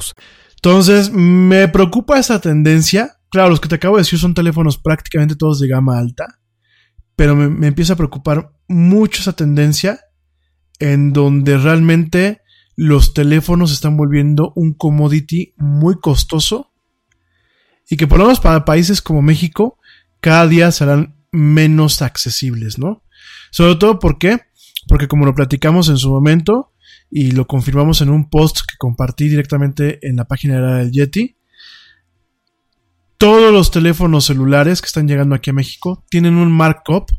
Entonces, me preocupa esa tendencia. Claro, los que te acabo de decir son teléfonos prácticamente todos de gama alta. Pero me, empieza a preocupar mucho esa tendencia en donde realmente los teléfonos están volviendo un commodity muy costoso y que por lo menos para países como México cada día serán menos accesibles, ¿no? Sobre todo porque, porque como lo platicamos en su momento, y lo confirmamos en un post que compartí directamente en la página del Yeti. Todos los teléfonos celulares que están llegando aquí a México tienen un markup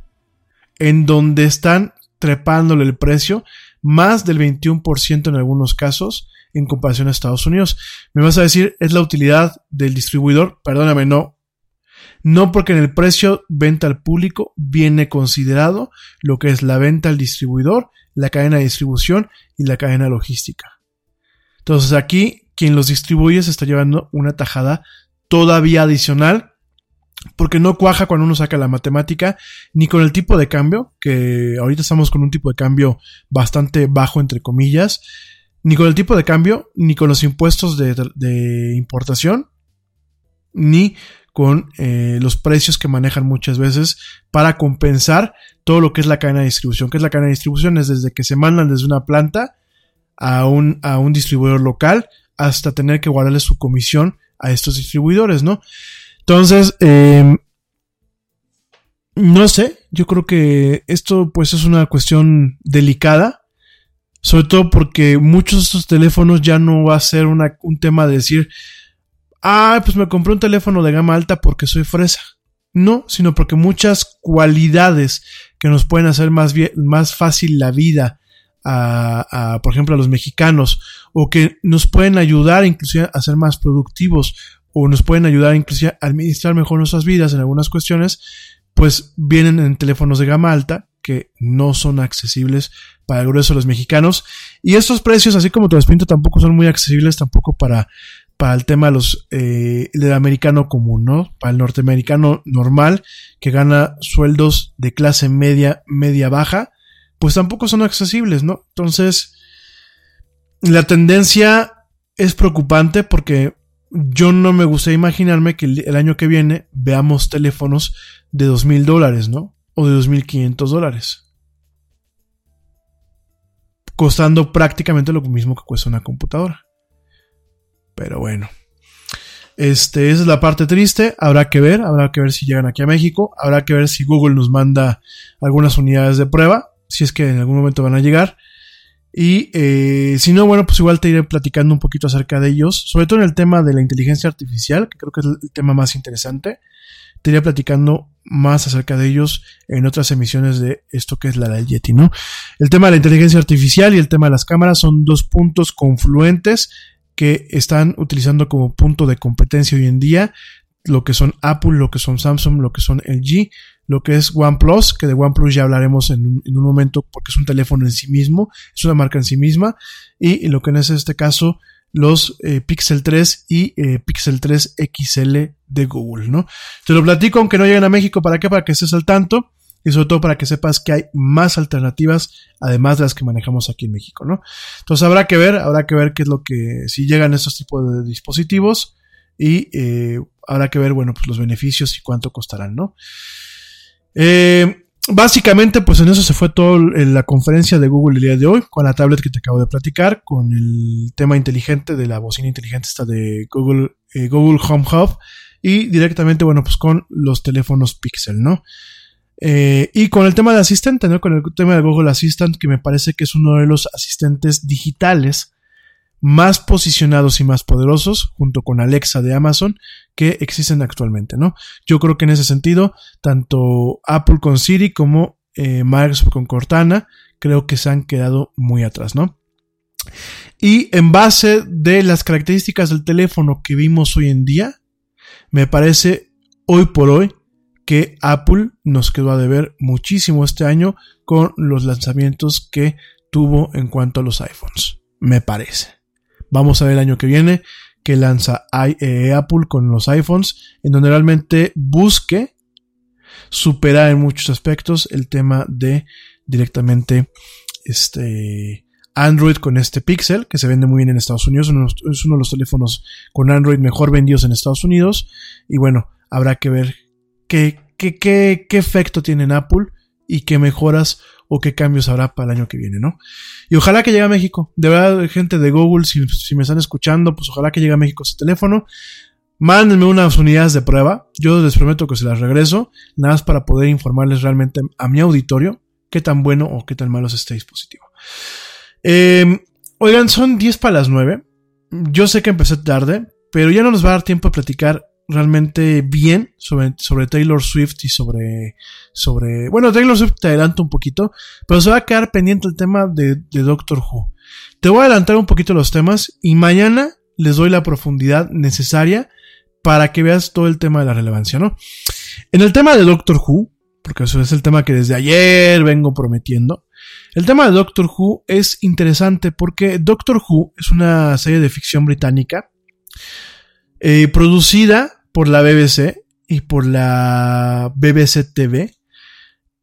en donde están trepándole el precio más del 21% en algunos casos en comparación a Estados Unidos. Me vas a decir, es la utilidad del distribuidor. Perdóname, no. No porque en el precio venta al público viene considerado lo que es la venta al distribuidor la cadena de distribución y la cadena logística. Entonces aquí quien los distribuye se está llevando una tajada todavía adicional porque no cuaja cuando uno saca la matemática ni con el tipo de cambio, que ahorita estamos con un tipo de cambio bastante bajo entre comillas, ni con el tipo de cambio, ni con los impuestos de, de importación, ni con eh, los precios que manejan muchas veces para compensar todo lo que es la cadena de distribución. ¿Qué es la cadena de distribución? Es desde que se mandan desde una planta a un, a un distribuidor local hasta tener que guardarle su comisión a estos distribuidores, ¿no? Entonces, em, no sé, yo creo que esto pues es una cuestión delicada, sobre todo porque muchos de estos teléfonos ya no va a ser una, un tema de decir, ah, pues me compré un teléfono de gama alta porque soy fresa. No, sino porque muchas cualidades que nos pueden hacer más, bien, más fácil la vida a, por ejemplo, a los mexicanos, o que nos pueden ayudar inclusive a ser más productivos, o nos pueden ayudar inclusive a administrar mejor nuestras vidas en algunas cuestiones, pues vienen en teléfonos de gama alta que no son accesibles para el grueso de los mexicanos. Y estos precios, así como te los pinto, tampoco son muy accesibles tampoco para para el tema de los, eh, del americano común, ¿no? Para el norteamericano normal, que gana sueldos de clase media, media baja, pues tampoco son accesibles, ¿no? Entonces, la tendencia es preocupante porque yo no me gustaría imaginarme que el, año que viene veamos teléfonos de dos mil dólares, ¿no? O de dos mil quinientos dólares. Costando prácticamente lo mismo que cuesta una computadora. Pero bueno. Este, esa es la parte triste. Habrá que ver, habrá que ver si llegan aquí a México. Habrá que ver si Google nos manda algunas unidades de prueba. Si es que en algún momento van a llegar. Y eh, si no, bueno, pues igual te iré platicando un poquito acerca de ellos. Sobre todo en el tema de la inteligencia artificial, que creo que es el tema más interesante. Te iré platicando más acerca de ellos en otras emisiones de esto que es la del Yeti, ¿no? El tema de la inteligencia artificial y el tema de las cámaras son dos puntos confluentes que están utilizando como punto de competencia hoy en día lo que son Apple, lo que son Samsung, lo que son LG, lo que es OnePlus, que de OnePlus ya hablaremos en, un momento porque es un teléfono en sí mismo, es una marca en sí misma, y, lo que es este caso los eh, Pixel 3 y eh, Pixel 3 XL de Google, ¿no? Te lo platico aunque no lleguen a México, ¿para qué? Para que estés al tanto y sobre todo para que sepas que hay más alternativas además de las que manejamos aquí en México, ¿no? Entonces habrá que ver, habrá que ver qué es lo que, si llegan estos tipos de dispositivos y eh, habrá que ver, bueno, pues los beneficios y cuánto costarán, ¿no? Eh, básicamente, pues en eso se fue toda la conferencia de Google el día de hoy, con la tablet que te acabo de platicar, con el tema inteligente de la bocina inteligente esta de Google, eh, Google Home Hub y directamente, bueno, pues con los teléfonos Pixel, ¿no? Eh, y con el tema de asistente, ¿no? Con el tema de Google Assistant, que me parece que es uno de los asistentes digitales más posicionados y más poderosos, junto con Alexa de Amazon, que existen actualmente, ¿no? Yo creo que en ese sentido, tanto Apple con Siri como eh, Microsoft con Cortana, creo que se han quedado muy atrás, ¿no? Y en base de las características del teléfono que vimos hoy en día, me parece hoy por hoy que Apple nos quedó a deber muchísimo este año con los lanzamientos que tuvo en cuanto a los iPhones. Me parece. Vamos a ver el año que viene que lanza eh, Apple con los iPhones, en donde realmente busque superar en muchos aspectos el tema de directamente este Android con este Pixel, que se vende muy bien en Estados Unidos, es uno de los teléfonos con Android mejor vendidos en Estados Unidos, y bueno, habrá que ver qué, qué, qué, efecto tiene en Apple y qué mejoras o qué cambios habrá para el año que viene, ¿no? Y ojalá que llegue a México. De verdad, gente de Google, si, me están escuchando, pues ojalá que llegue a México ese teléfono. Mándenme unas unidades de prueba. Yo les prometo que se las regreso. Nada más para poder informarles realmente a mi auditorio qué tan bueno o qué tan malo es este dispositivo. Em, oigan, son 10 para las 9. Yo sé que empecé tarde, pero ya no nos va a dar tiempo a platicar realmente bien sobre, sobre Taylor Swift y sobre, sobre, bueno, Taylor Swift te adelanto un poquito, pero se va a quedar pendiente el tema de, de Doctor Who. Te voy a adelantar un poquito los temas y mañana les doy la profundidad necesaria para que veas todo el tema de la relevancia, ¿no? En el tema de Doctor Who, porque eso es el tema que desde ayer vengo prometiendo, el tema de Doctor Who es interesante porque Doctor Who es una serie de ficción británica eh, producida por la BBC y por la BBC TV,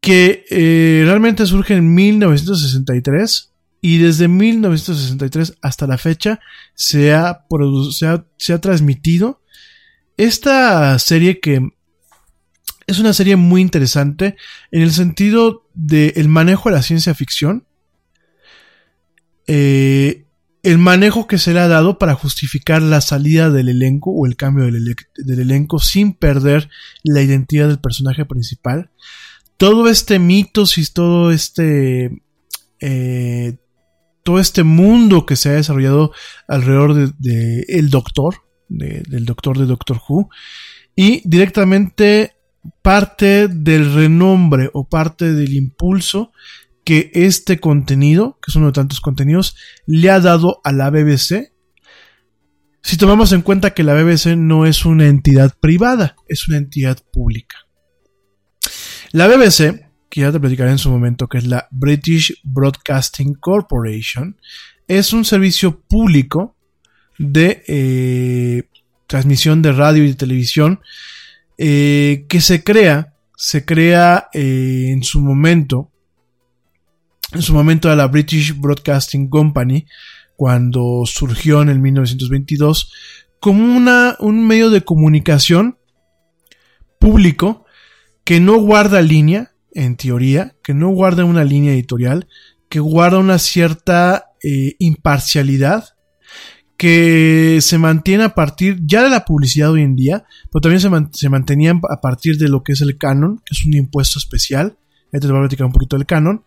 que eh, realmente surge en 1963 y desde 1963 hasta la fecha se ha, se ha, transmitido esta serie que es una serie muy interesante en el sentido del manejo de la ciencia ficción. Eh, el manejo que se le ha dado para justificar la salida del elenco o el cambio del, elenco sin perder la identidad del personaje principal. Todo este mitos y todo este eh, todo este mundo que se ha desarrollado alrededor de, el Doctor, del Doctor de Doctor Who, y directamente parte del renombre o parte del impulso que este contenido, que es uno de tantos contenidos, le ha dado a la BBC. Si tomamos en cuenta que la BBC no es una entidad privada, es una entidad pública. La BBC, que ya te platicaré en su momento, que es la British Broadcasting Corporation, es un servicio público de eh, transmisión de radio y de televisión eh, que se crea, se crea eh, en su momento en su momento de la British Broadcasting Company, cuando surgió en el 1922, como una, un medio de comunicación público que no guarda línea, en teoría, que no guarda una línea editorial, que guarda una cierta eh, imparcialidad, que se mantiene a partir ya de la publicidad hoy en día, pero también se, mantenía a partir de lo que es el canon, que es un impuesto especial. Ahorita te voy a platicar un poquito del canon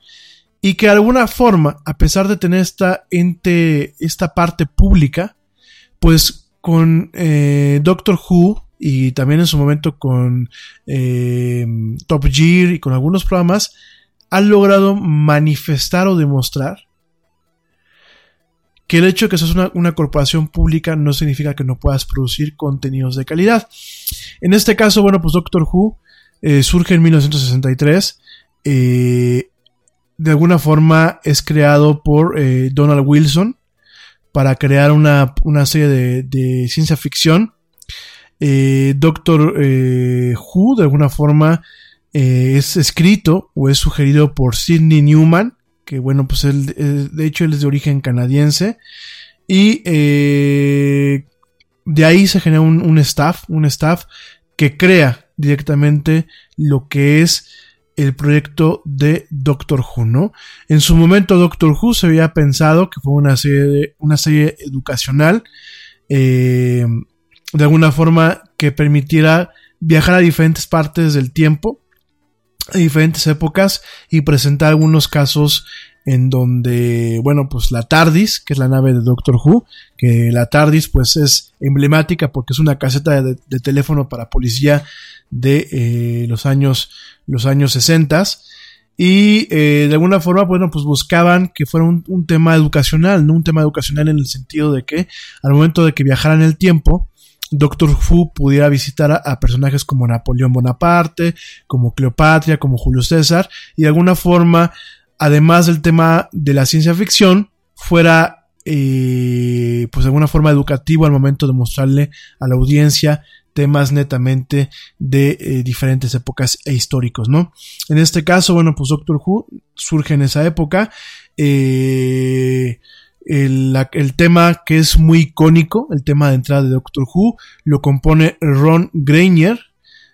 y que de alguna forma, a pesar de tener esta ente, esta parte pública, pues con eh, Doctor Who y también en su momento con eh, Top Gear y con algunos programas, han logrado manifestar o demostrar que el hecho de que seas una, corporación pública no significa que no puedas producir contenidos de calidad. En este caso, bueno, pues Doctor Who eh, surge en 1963. Eh, de alguna forma es creado por eh, Donald Wilson para crear una, serie de, ciencia ficción. Eh, Doctor eh, Who, de alguna forma, es escrito o es sugerido por Sidney Newman, que bueno, pues él, de hecho él es de origen canadiense. Y de ahí se genera un, un staff, un staff que crea directamente lo que es el proyecto de Doctor Who, ¿no? En su momento Doctor Who se había pensado que fue una serie, educacional, eh, de alguna forma que permitiera viajar a diferentes partes del tiempo, a diferentes épocas y presentar algunos casos en donde, bueno, pues la TARDIS, que es la nave de Doctor Who, que la TARDIS pues es emblemática porque es una caseta de, teléfono para policía de eh, los años los años 60 y eh, de alguna forma, bueno, pues buscaban que fuera un, tema educacional, no un tema educacional en el sentido de que al momento de que viajara en el tiempo, Doctor Who pudiera visitar a, a, personajes como Napoleón Bonaparte, como Cleopatra, como Julio César, y de alguna forma, además del tema de la ciencia ficción, fuera eh, pues de alguna forma educativo al momento de mostrarle a la audiencia temas netamente de eh, diferentes épocas e históricos, ¿no? En este caso, bueno, pues Doctor Who surge en esa época. Eh, el, el, tema que es muy icónico, el tema de entrada de Doctor Who, lo compone Ron Greiner.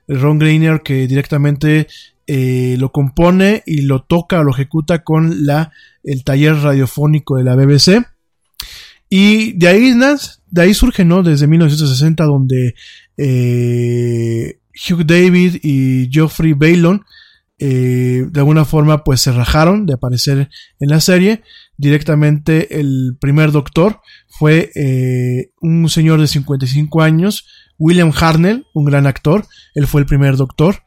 Ron Greiner que directamente eh, lo compone y lo toca o lo ejecuta con la, el taller radiofónico de la BBC. Y de ahí, de ahí surge, ¿no? Desde 1960, donde eh, Hugh David y Geoffrey Bailon eh, de alguna forma pues se rajaron de aparecer en la serie. Directamente el primer doctor fue eh, un señor de 55 años, William Harnell, un gran actor. Él fue el primer doctor.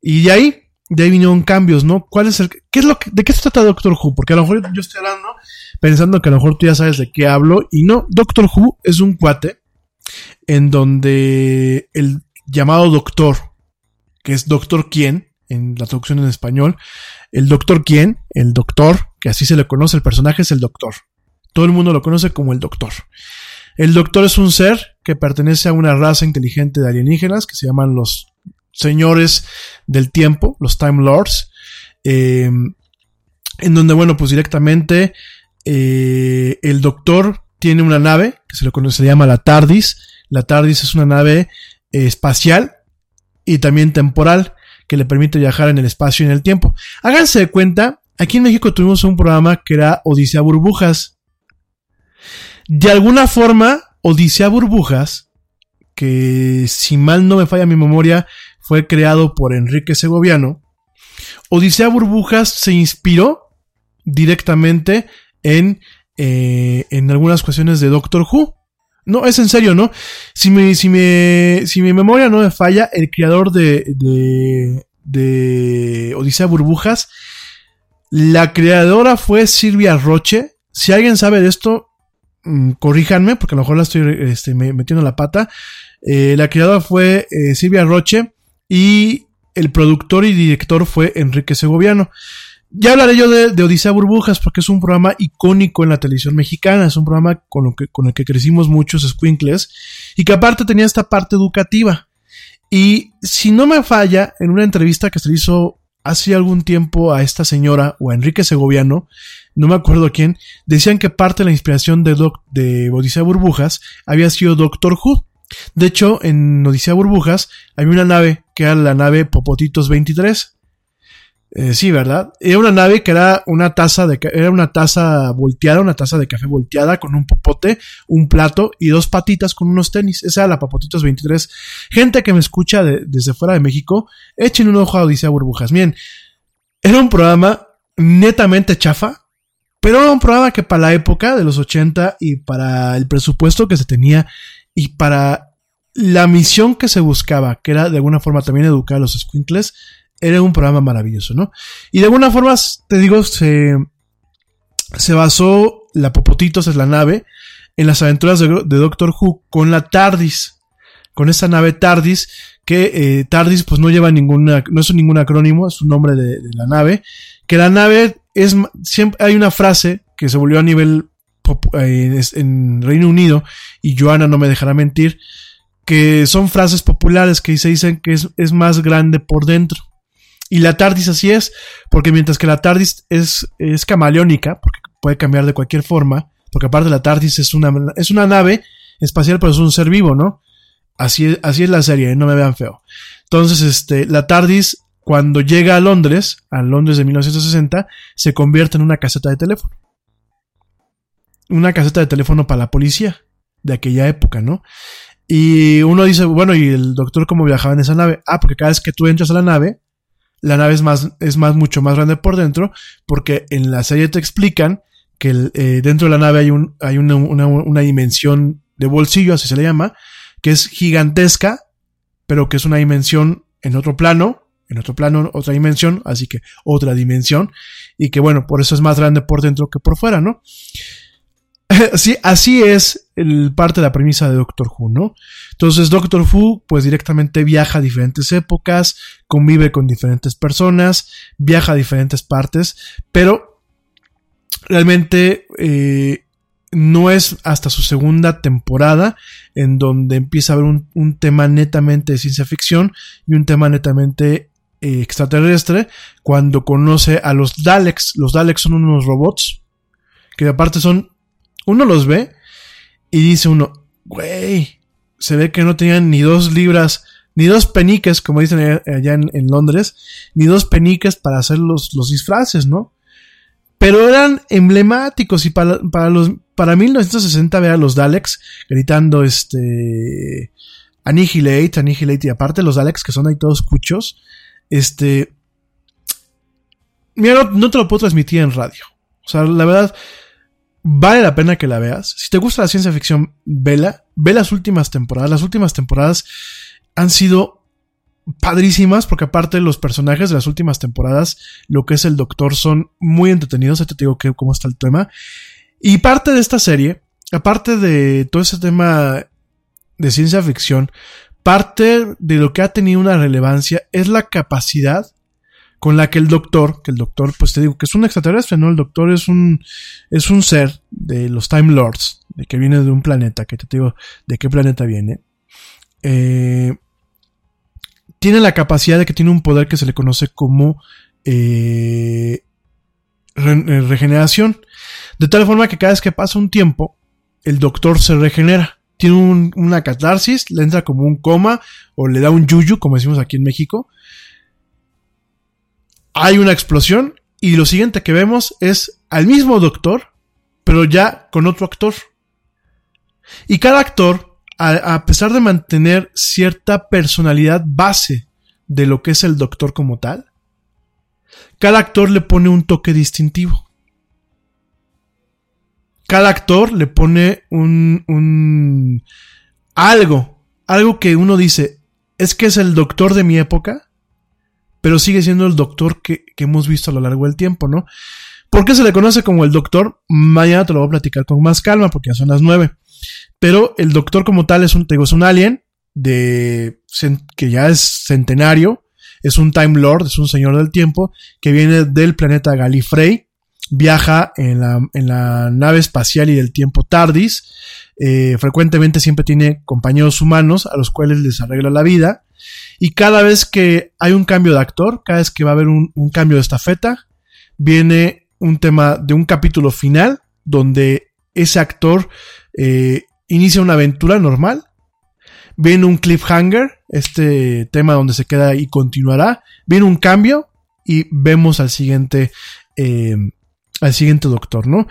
Y de ahí, de ahí vinieron cambios, ¿no? ¿Cuál es el, qué es lo de qué se trata Doctor Who? Porque a lo mejor yo estoy hablando pensando que a lo mejor tú ya sabes de qué hablo. Y no, Doctor Who es un cuate en donde el llamado doctor, que es doctor quién, en la traducción en español, el doctor quién, el doctor, que así se le conoce, el personaje es el doctor. Todo el mundo lo conoce como el doctor. El doctor es un ser que pertenece a una raza inteligente de alienígenas que se llaman los señores del tiempo, los Time Lords, eh, en donde, bueno, pues directamente eh, el doctor tiene una nave que se le conoce, se llama la TARDIS. La TARDIS es una nave eh, espacial y también temporal que le permite viajar en el espacio y en el tiempo. Háganse de cuenta, aquí en México tuvimos un programa que era Odisea Burbujas. De alguna forma, Odisea Burbujas, que si mal no me falla mi memoria, fue creado por Enrique Segoviano. Odisea Burbujas se inspiró directamente en, eh, en algunas cuestiones de Doctor Who. No, es en serio, ¿no? Si mi, si me, si mi memoria no me falla, el creador de, de, de Odisea Burbujas, la creadora fue Silvia Roche. Si alguien sabe de esto, mmm, corríjanme, porque a lo mejor la estoy este, metiendo la pata. Eh, la creadora fue eh, Silvia Roche y el productor y director fue Enrique Segoviano. Ya hablaré yo de, Odisea Burbujas porque es un programa icónico en la televisión mexicana, es un programa con, lo que, con el que crecimos muchos squinkles y que aparte tenía esta parte educativa. Y si no me falla, en una entrevista que se hizo hace algún tiempo a esta señora o a Enrique Segoviano, no me acuerdo quién, decían que parte de la inspiración de Odisea Burbujas había sido Doctor Who. De hecho, en Odisea Burbujas había una nave que era la nave Popotitos 23 eh, sí, ¿verdad? Era una nave que era una taza de era una taza volteada, una taza de café volteada con un popote, un plato y dos patitas con unos tenis. Esa era la Papotitos 23. Gente que me escucha de, desde fuera de México, echen un ojo a Odisea Burbujas. Bien, era un programa netamente chafa, pero era un programa que para la época de los 80 y para el presupuesto que se tenía y para la misión que se buscaba, que era de alguna forma también educar a los squinkles, era un programa maravilloso, ¿no? Y de alguna forma, te digo, se, se basó la Popotitos, es la nave, en las aventuras de, Doctor Who con la TARDIS, con esa nave TARDIS, que eh, TARDIS pues no lleva ninguna, no es ningún acrónimo, es un nombre de, de, la nave, que la nave es, siempre hay una frase que se volvió a nivel en, en Reino Unido, y Joana no me dejará mentir, que son frases populares que se dicen que es, es más grande por dentro. Y la TARDIS así es, porque mientras que la TARDIS es, es camaleónica, porque puede cambiar de cualquier forma, porque aparte la TARDIS es una, es una nave espacial, pero es un ser vivo, ¿no? Así es, así es la serie, no me vean feo. Entonces, este, la TARDIS, cuando llega a Londres, a Londres de 1960, se convierte en una caseta de teléfono. Una caseta de teléfono para la policía de aquella época, ¿no? Y uno dice, bueno, ¿y el doctor cómo viajaba en esa nave? Ah, porque cada vez que tú entras a la nave, la nave es más, es más, mucho más grande por dentro, porque en la serie te explican que el, eh, dentro de la nave hay, un, hay una, una, una, dimensión de bolsillo, así se le llama, que es gigantesca, pero que es una dimensión en otro plano, en otro plano, otra dimensión, así que otra dimensión, y que bueno, por eso es más grande por dentro que por fuera, ¿no? (laughs) así, así es el parte de la premisa de Doctor Who, ¿no? Entonces Doctor Who pues directamente viaja a diferentes épocas, convive con diferentes personas, viaja a diferentes partes, pero realmente eh, no es hasta su segunda temporada en donde empieza a haber un, tema netamente de ciencia ficción y un tema netamente eh, extraterrestre cuando conoce a los Daleks. Los Daleks son unos robots que aparte son... Uno los ve y dice uno, güey, se ve que no tenían ni dos libras, ni dos peniques, como dicen allá en, Londres, ni dos peniques para hacer los, los disfraces, ¿no? Pero eran emblemáticos y para, para los para 1960 ver a los Daleks gritando este Annihilate, Annihilate y aparte los Daleks que son ahí todos cuchos, este mira, no, te lo puedo transmitir en radio. O sea, la verdad vale la pena que la veas. Si te gusta la ciencia ficción, vela, ve las últimas temporadas. Las últimas temporadas han sido padrísimas porque aparte los personajes de las últimas temporadas, lo que es el Doctor son muy entretenidos, te digo cómo está el tema. Y parte de esta serie, aparte de todo ese tema de ciencia ficción, parte de lo que ha tenido una relevancia es la capacidad con la que el doctor, que el doctor, pues te digo que es un extraterrestre, ¿no? El doctor es un, es un ser de los Time Lords, de que viene de un planeta, que te digo de qué planeta viene. Eh, tiene la capacidad de que tiene un poder que se le conoce como eh, re regeneración. De tal forma que cada vez que pasa un tiempo, el doctor se regenera. Tiene un, una catarsis, le entra como un coma o le da un yuyu, como decimos aquí en México. Hay una explosión y lo siguiente que vemos es al mismo doctor, pero ya con otro actor. Y cada actor, a, pesar de mantener cierta personalidad base de lo que es el doctor como tal, cada actor le pone un toque distintivo cada actor le pone un, un algo, algo que uno dice, es que es el doctor de mi época, pero sigue siendo el doctor que, hemos visto a lo largo del tiempo, ¿no? ¿Por qué se le conoce como el doctor? Mañana te lo voy a platicar con más calma porque ya son las nueve. Pero el doctor como tal es un, te digo, es un alien de, que ya es centenario, es un Time Lord, es un señor del tiempo, que viene del planeta Gallifrey, viaja en la, en la nave espacial y del tiempo TARDIS. Eh, frecuentemente siempre tiene compañeros humanos a los cuales les arregla la vida. Y cada vez que hay un cambio de actor, cada vez que va a haber un, cambio de estafeta, viene un tema de un capítulo final donde ese actor eh, inicia una aventura normal. Viene un cliffhanger, este tema donde se queda y continuará. Viene un cambio y vemos al siguiente eh, al siguiente doctor, ¿no?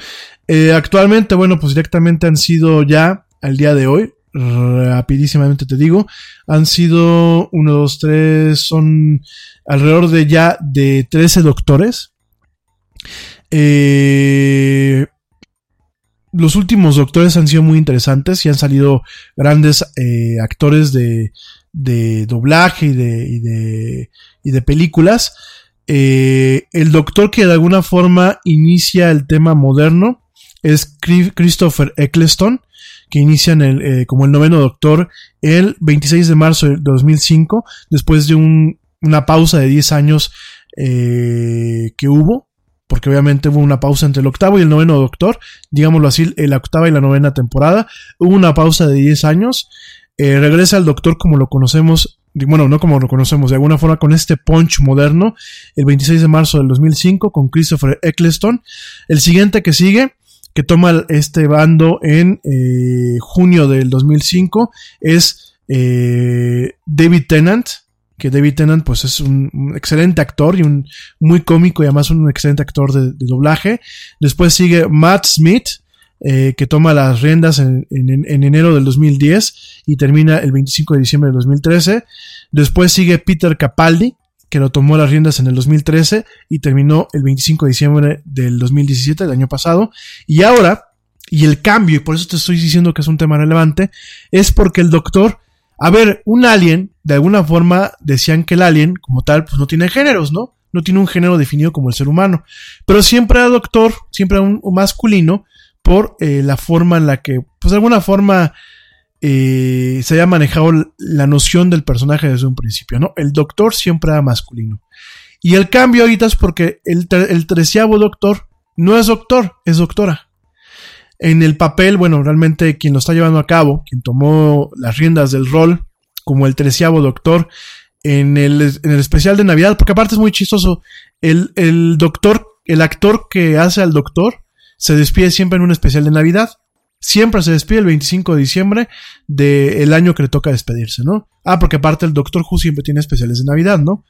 Eh, actualmente, bueno, pues directamente han sido ya, al día de hoy, rapidísimamente te digo, han sido uno, dos, tres, son alrededor de ya de 13 doctores. Eh, los últimos doctores han sido muy interesantes y han salido grandes eh, actores de, de doblaje y de, y de, y de películas. Eh, el doctor que de alguna forma inicia el tema moderno es Christopher Eccleston, que inicia en el, eh, como el noveno doctor el 26 de marzo de 2005, después de un, una pausa de 10 años eh, que hubo, porque obviamente hubo una pausa entre el octavo y el noveno doctor, digámoslo así, la octava y la novena temporada, hubo una pausa de 10 años, eh, regresa el doctor como lo conocemos bueno, no como lo conocemos, de alguna forma con este punch moderno, el 26 de marzo del 2005 con Christopher Eccleston. El siguiente que sigue, que toma este bando en eh, junio del 2005, es eh, David Tennant, que David Tennant pues es un, excelente actor y un muy cómico y además un excelente actor de, de doblaje. Después sigue Matt Smith, eh, que toma las riendas en, en, en, enero del 2010 y termina el 25 de diciembre del 2013. Después sigue Peter Capaldi, que lo tomó las riendas en el 2013 y terminó el 25 de diciembre del 2017, del año pasado. Y ahora, y el cambio, y por eso te estoy diciendo que es un tema relevante, es porque el doctor a ver, un alien, de alguna forma decían que el alien, como tal, pues no tiene géneros, ¿no? No tiene un género definido como el ser humano. Pero siempre era doctor, siempre era un, un masculino, por eh, la forma en la que, pues de alguna forma, eh, se haya manejado la noción del personaje desde un principio, ¿no? El doctor siempre era masculino. Y el cambio ahorita es porque el, el treceavo doctor no es doctor, es doctora. En el papel, bueno, realmente quien lo está llevando a cabo, quien tomó las riendas del rol como el treceavo doctor en el, especial de Navidad, porque aparte es muy chistoso, el, el doctor, el actor que hace al doctor, se despide siempre en un especial de Navidad. Siempre se despide el 25 de diciembre del año que le toca despedirse, ¿no? Ah, porque aparte el Doctor Who siempre tiene especiales de Navidad, ¿no?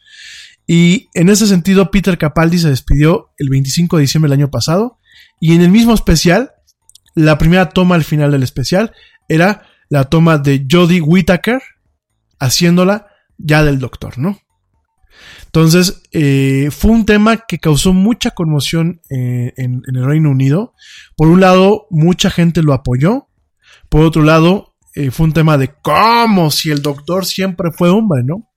Y en ese sentido, Peter Capaldi se despidió el 25 de diciembre del año pasado. Y en el mismo especial, la primera toma al final del especial era la toma de Jodie Whittaker haciéndola ya del Doctor, ¿no? Entonces, eh, fue un tema que causó mucha conmoción eh, en, el Reino Unido. Por un lado, mucha gente lo apoyó. Por otro lado, eh, fue un tema de cómo si el doctor siempre fue hombre, ¿no?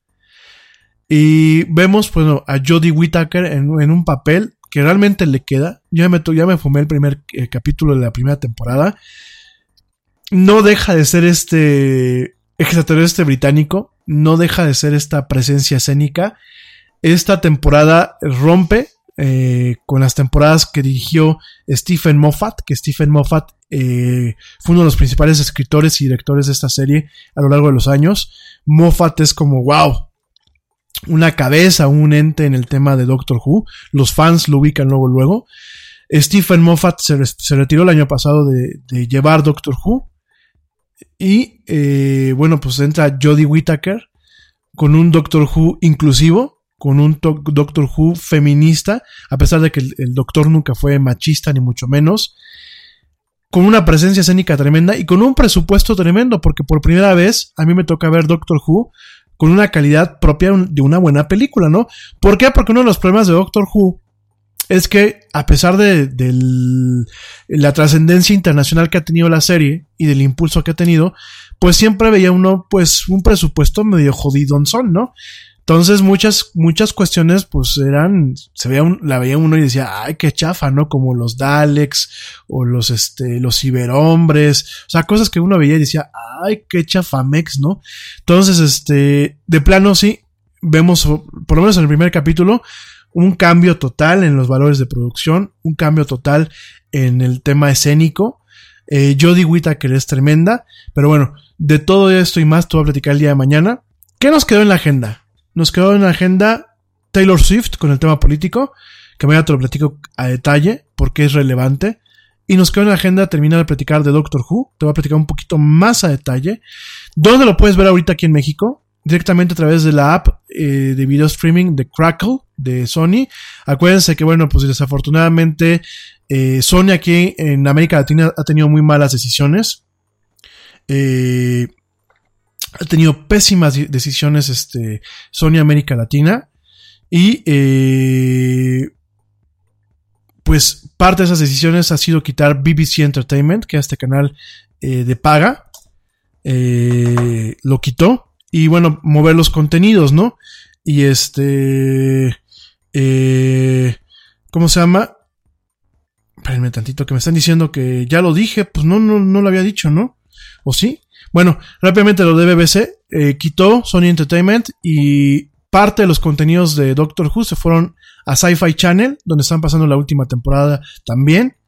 Y vemos, bueno, a Jodie Whittaker en, un papel que realmente le queda. Ya me, ya me fumé el primer capítulo de la primera temporada. No deja de ser este extraterrestre británico. No deja de ser esta presencia escénica esta temporada rompe eh, con las temporadas que dirigió Stephen Moffat, que Stephen Moffat eh, fue uno de los principales escritores y directores de esta serie a lo largo de los años. Moffat es como, wow, una cabeza, un ente en el tema de Doctor Who. Los fans lo ubican luego, luego. Stephen Moffat se, retiró el año pasado de llevar Doctor Who. Y eh, bueno, pues entra Jodie Whittaker con un Doctor Who inclusivo con un Doctor Who feminista, a pesar de que el, el, doctor nunca fue machista ni mucho menos, con una presencia escénica tremenda y con un presupuesto tremendo, porque por primera vez a mí me toca ver Doctor Who con una calidad propia de una buena película, ¿no? ¿Por qué? Porque uno de los problemas de Doctor Who es que a pesar de, de la trascendencia internacional que ha tenido la serie y del impulso que ha tenido, pues siempre veía uno pues un presupuesto medio jodidonzón, ¿no? Entonces muchas, muchas cuestiones pues eran, se veía un, la veía uno y decía, ay, qué chafa, ¿no? Como los Daleks o los, este, los ciberhombres, o sea, cosas que uno veía y decía, ay, qué chafamex, ¿no? Entonces, este, de plano sí, vemos, por lo menos en el primer capítulo, un cambio total en los valores de producción, un cambio total en el tema escénico. Eh, Jodie Whittaker es tremenda, pero bueno, de todo esto y más te voy a platicar el día de mañana. ¿Qué nos quedó en la agenda? Nos quedó en la agenda Taylor Swift con el tema político, que mañana te lo platico a detalle porque es relevante. Y nos quedó en la agenda terminar de platicar de Doctor Who. Te voy a platicar un poquito más a detalle. ¿Dónde lo puedes ver ahorita aquí en México? Directamente a través de la app eh, de video streaming de Crackle de Sony. Acuérdense que, bueno, pues desafortunadamente eh, Sony aquí en América Latina ha tenido muy malas decisiones. Eh, ha tenido pésimas decisiones este, Sony América Latina y eh, pues parte de esas decisiones ha sido quitar BBC Entertainment, que es este canal de paga, lo quitó y bueno, mover los contenidos, ¿no? Y este, eh, ¿cómo se llama? Espérenme tantito que me están diciendo que ya lo dije, pues no, no, no lo había dicho, ¿no? ¿O sí? Bueno, rápidamente lo de BBC eh, quitó Sony Entertainment y parte de los contenidos de Doctor Who se fueron a Sci-Fi Channel, donde están pasando la última temporada también.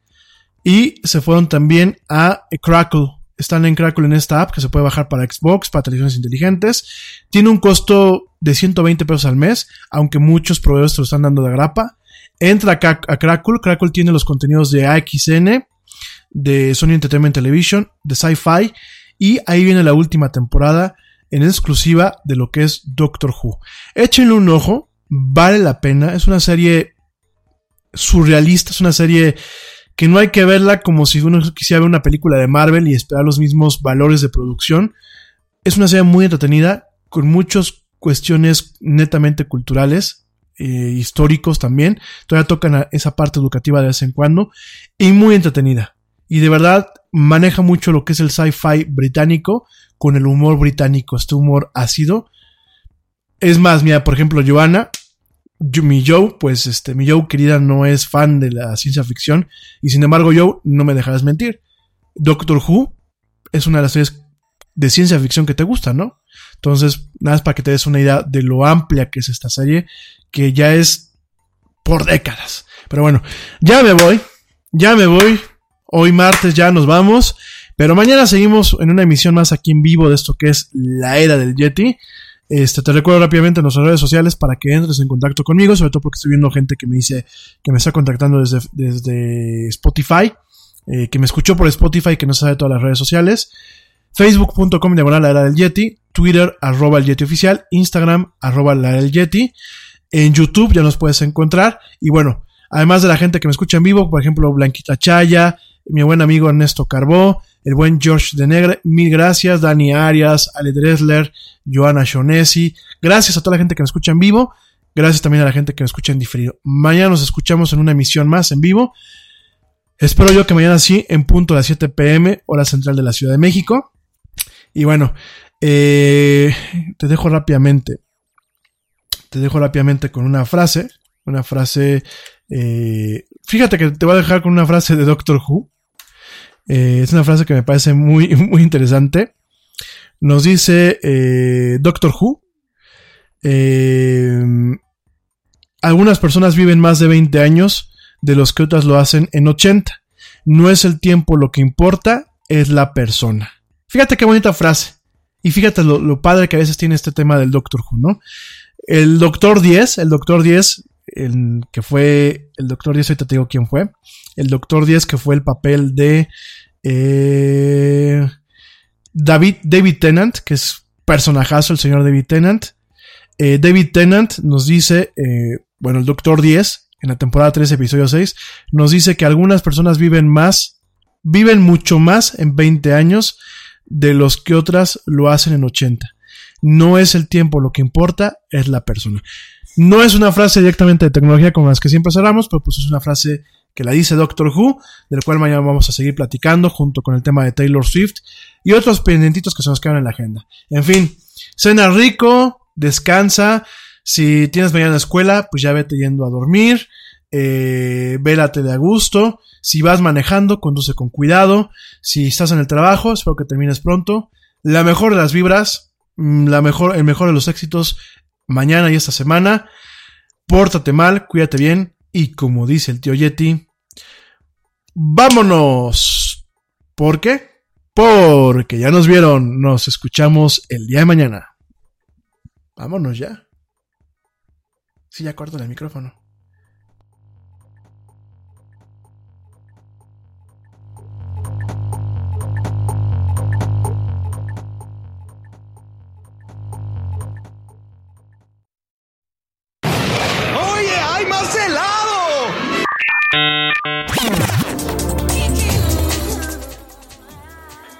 Y se fueron también a Crackle. Están en Crackle en esta app que se puede bajar para Xbox, para televisiones inteligentes. Tiene un costo de 120 pesos al mes, aunque muchos proveedores te lo están dando de grapa. Entra a Crackle. Crackle tiene los contenidos de AXN, de Sony Entertainment Television, de Sci-Fi y ahí viene la última temporada en exclusiva de lo que es Doctor Who. Échenle un ojo, vale la pena. Es una serie surrealista, es una serie que no hay que verla como si uno quisiera ver una película de Marvel y esperar los mismos valores de producción. Es una serie muy entretenida, con muchas cuestiones netamente culturales, eh, históricos también. Todavía tocan esa parte educativa de vez en cuando. Y muy entretenida Y de verdad maneja mucho lo que es el sci-fi británico con el humor británico, este humor ácido. Es más, mira, por ejemplo, Joanna, mi Joe, pues este, mi Joe querida no es fan de la ciencia ficción. Y sin embargo, Joe, no me dejarás mentir. Doctor Who es una de las series de ciencia ficción que te gusta, ¿no? Entonces, nada más para que te des una idea de lo amplia que es esta serie, que ya es por décadas. Pero bueno, ya me voy, ya me voy. Hoy martes ya nos vamos, pero mañana seguimos en una emisión más aquí en vivo de esto que es la era del Yeti. Este, te recuerdo rápidamente en nuestras redes sociales para que entres en contacto conmigo, sobre todo porque estoy viendo gente que me dice que me está contactando desde, desde Spotify, eh, que me escuchó por Spotify, que no sabe todas las redes sociales. Facebook.com diagonal la era del Yeti, Twitter arroba el Yeti oficial, Instagram arroba la del Yeti, en YouTube ya nos puedes encontrar. Y bueno, además de la gente que me escucha en vivo, por ejemplo Blanquita Chaya, mi buen amigo Ernesto Carbó, el buen George de Negre, mil gracias, Dani Arias, Ale Dresler, Joana Shonesi, gracias a toda la gente que me escucha en vivo, gracias también a la gente que me escucha en diferido. Mañana nos escuchamos en una emisión más en vivo. Espero yo que mañana sí, en punto de las 7 pm, hora central de la Ciudad de México. Y bueno, eh, te dejo rápidamente. Te dejo rápidamente con una frase. Una frase. eh, fíjate que te voy a dejar con una frase de Doctor Who. Eh, es una frase que me parece muy, (laughs) muy interesante. Nos dice eh, Doctor Who. eh, algunas personas viven más de 20 años de los que otras lo hacen en 80. No es el tiempo lo que importa, es la persona. Fíjate qué bonita frase. Y fíjate lo, padre que a veces tiene este tema del Doctor Who, ¿no? El Doctor 10, el Doctor 10, el que fue, el Doctor 10, ahorita te digo quién fue. El Doctor 10 que fue el papel de eh, David, David Tennant, que es personajazo el señor David Tennant. Eh, David Tennant nos dice, eh, bueno, el Doctor 10, en la temporada 3, episodio 6, nos dice que algunas personas viven más, viven mucho más en 20 años de los que otras lo hacen en 80. No es el tiempo lo que importa, es la persona. No es una frase directamente de tecnología como las que siempre cerramos, pero pues es una frase que la dice Doctor Who, del cual mañana vamos a seguir platicando junto con el tema de Taylor Swift y otros pendientitos que se nos quedan en la agenda. En fin, cena rico, descansa. Si tienes mañana escuela, pues ya vete yendo a dormir. Eh, vélate de a gusto. Si vas manejando, conduce con cuidado. Si estás en el trabajo, espero que termines pronto. La mejor de las vibras, mm, la mejor, el mejor de los éxitos mañana y esta semana. Pórtate mal, cuídate bien y como dice el tío Yeti, vámonos. ¿Por qué? Porque ya nos vieron, nos escuchamos el día de mañana. Vámonos ya. Sí, ya corto el micrófono.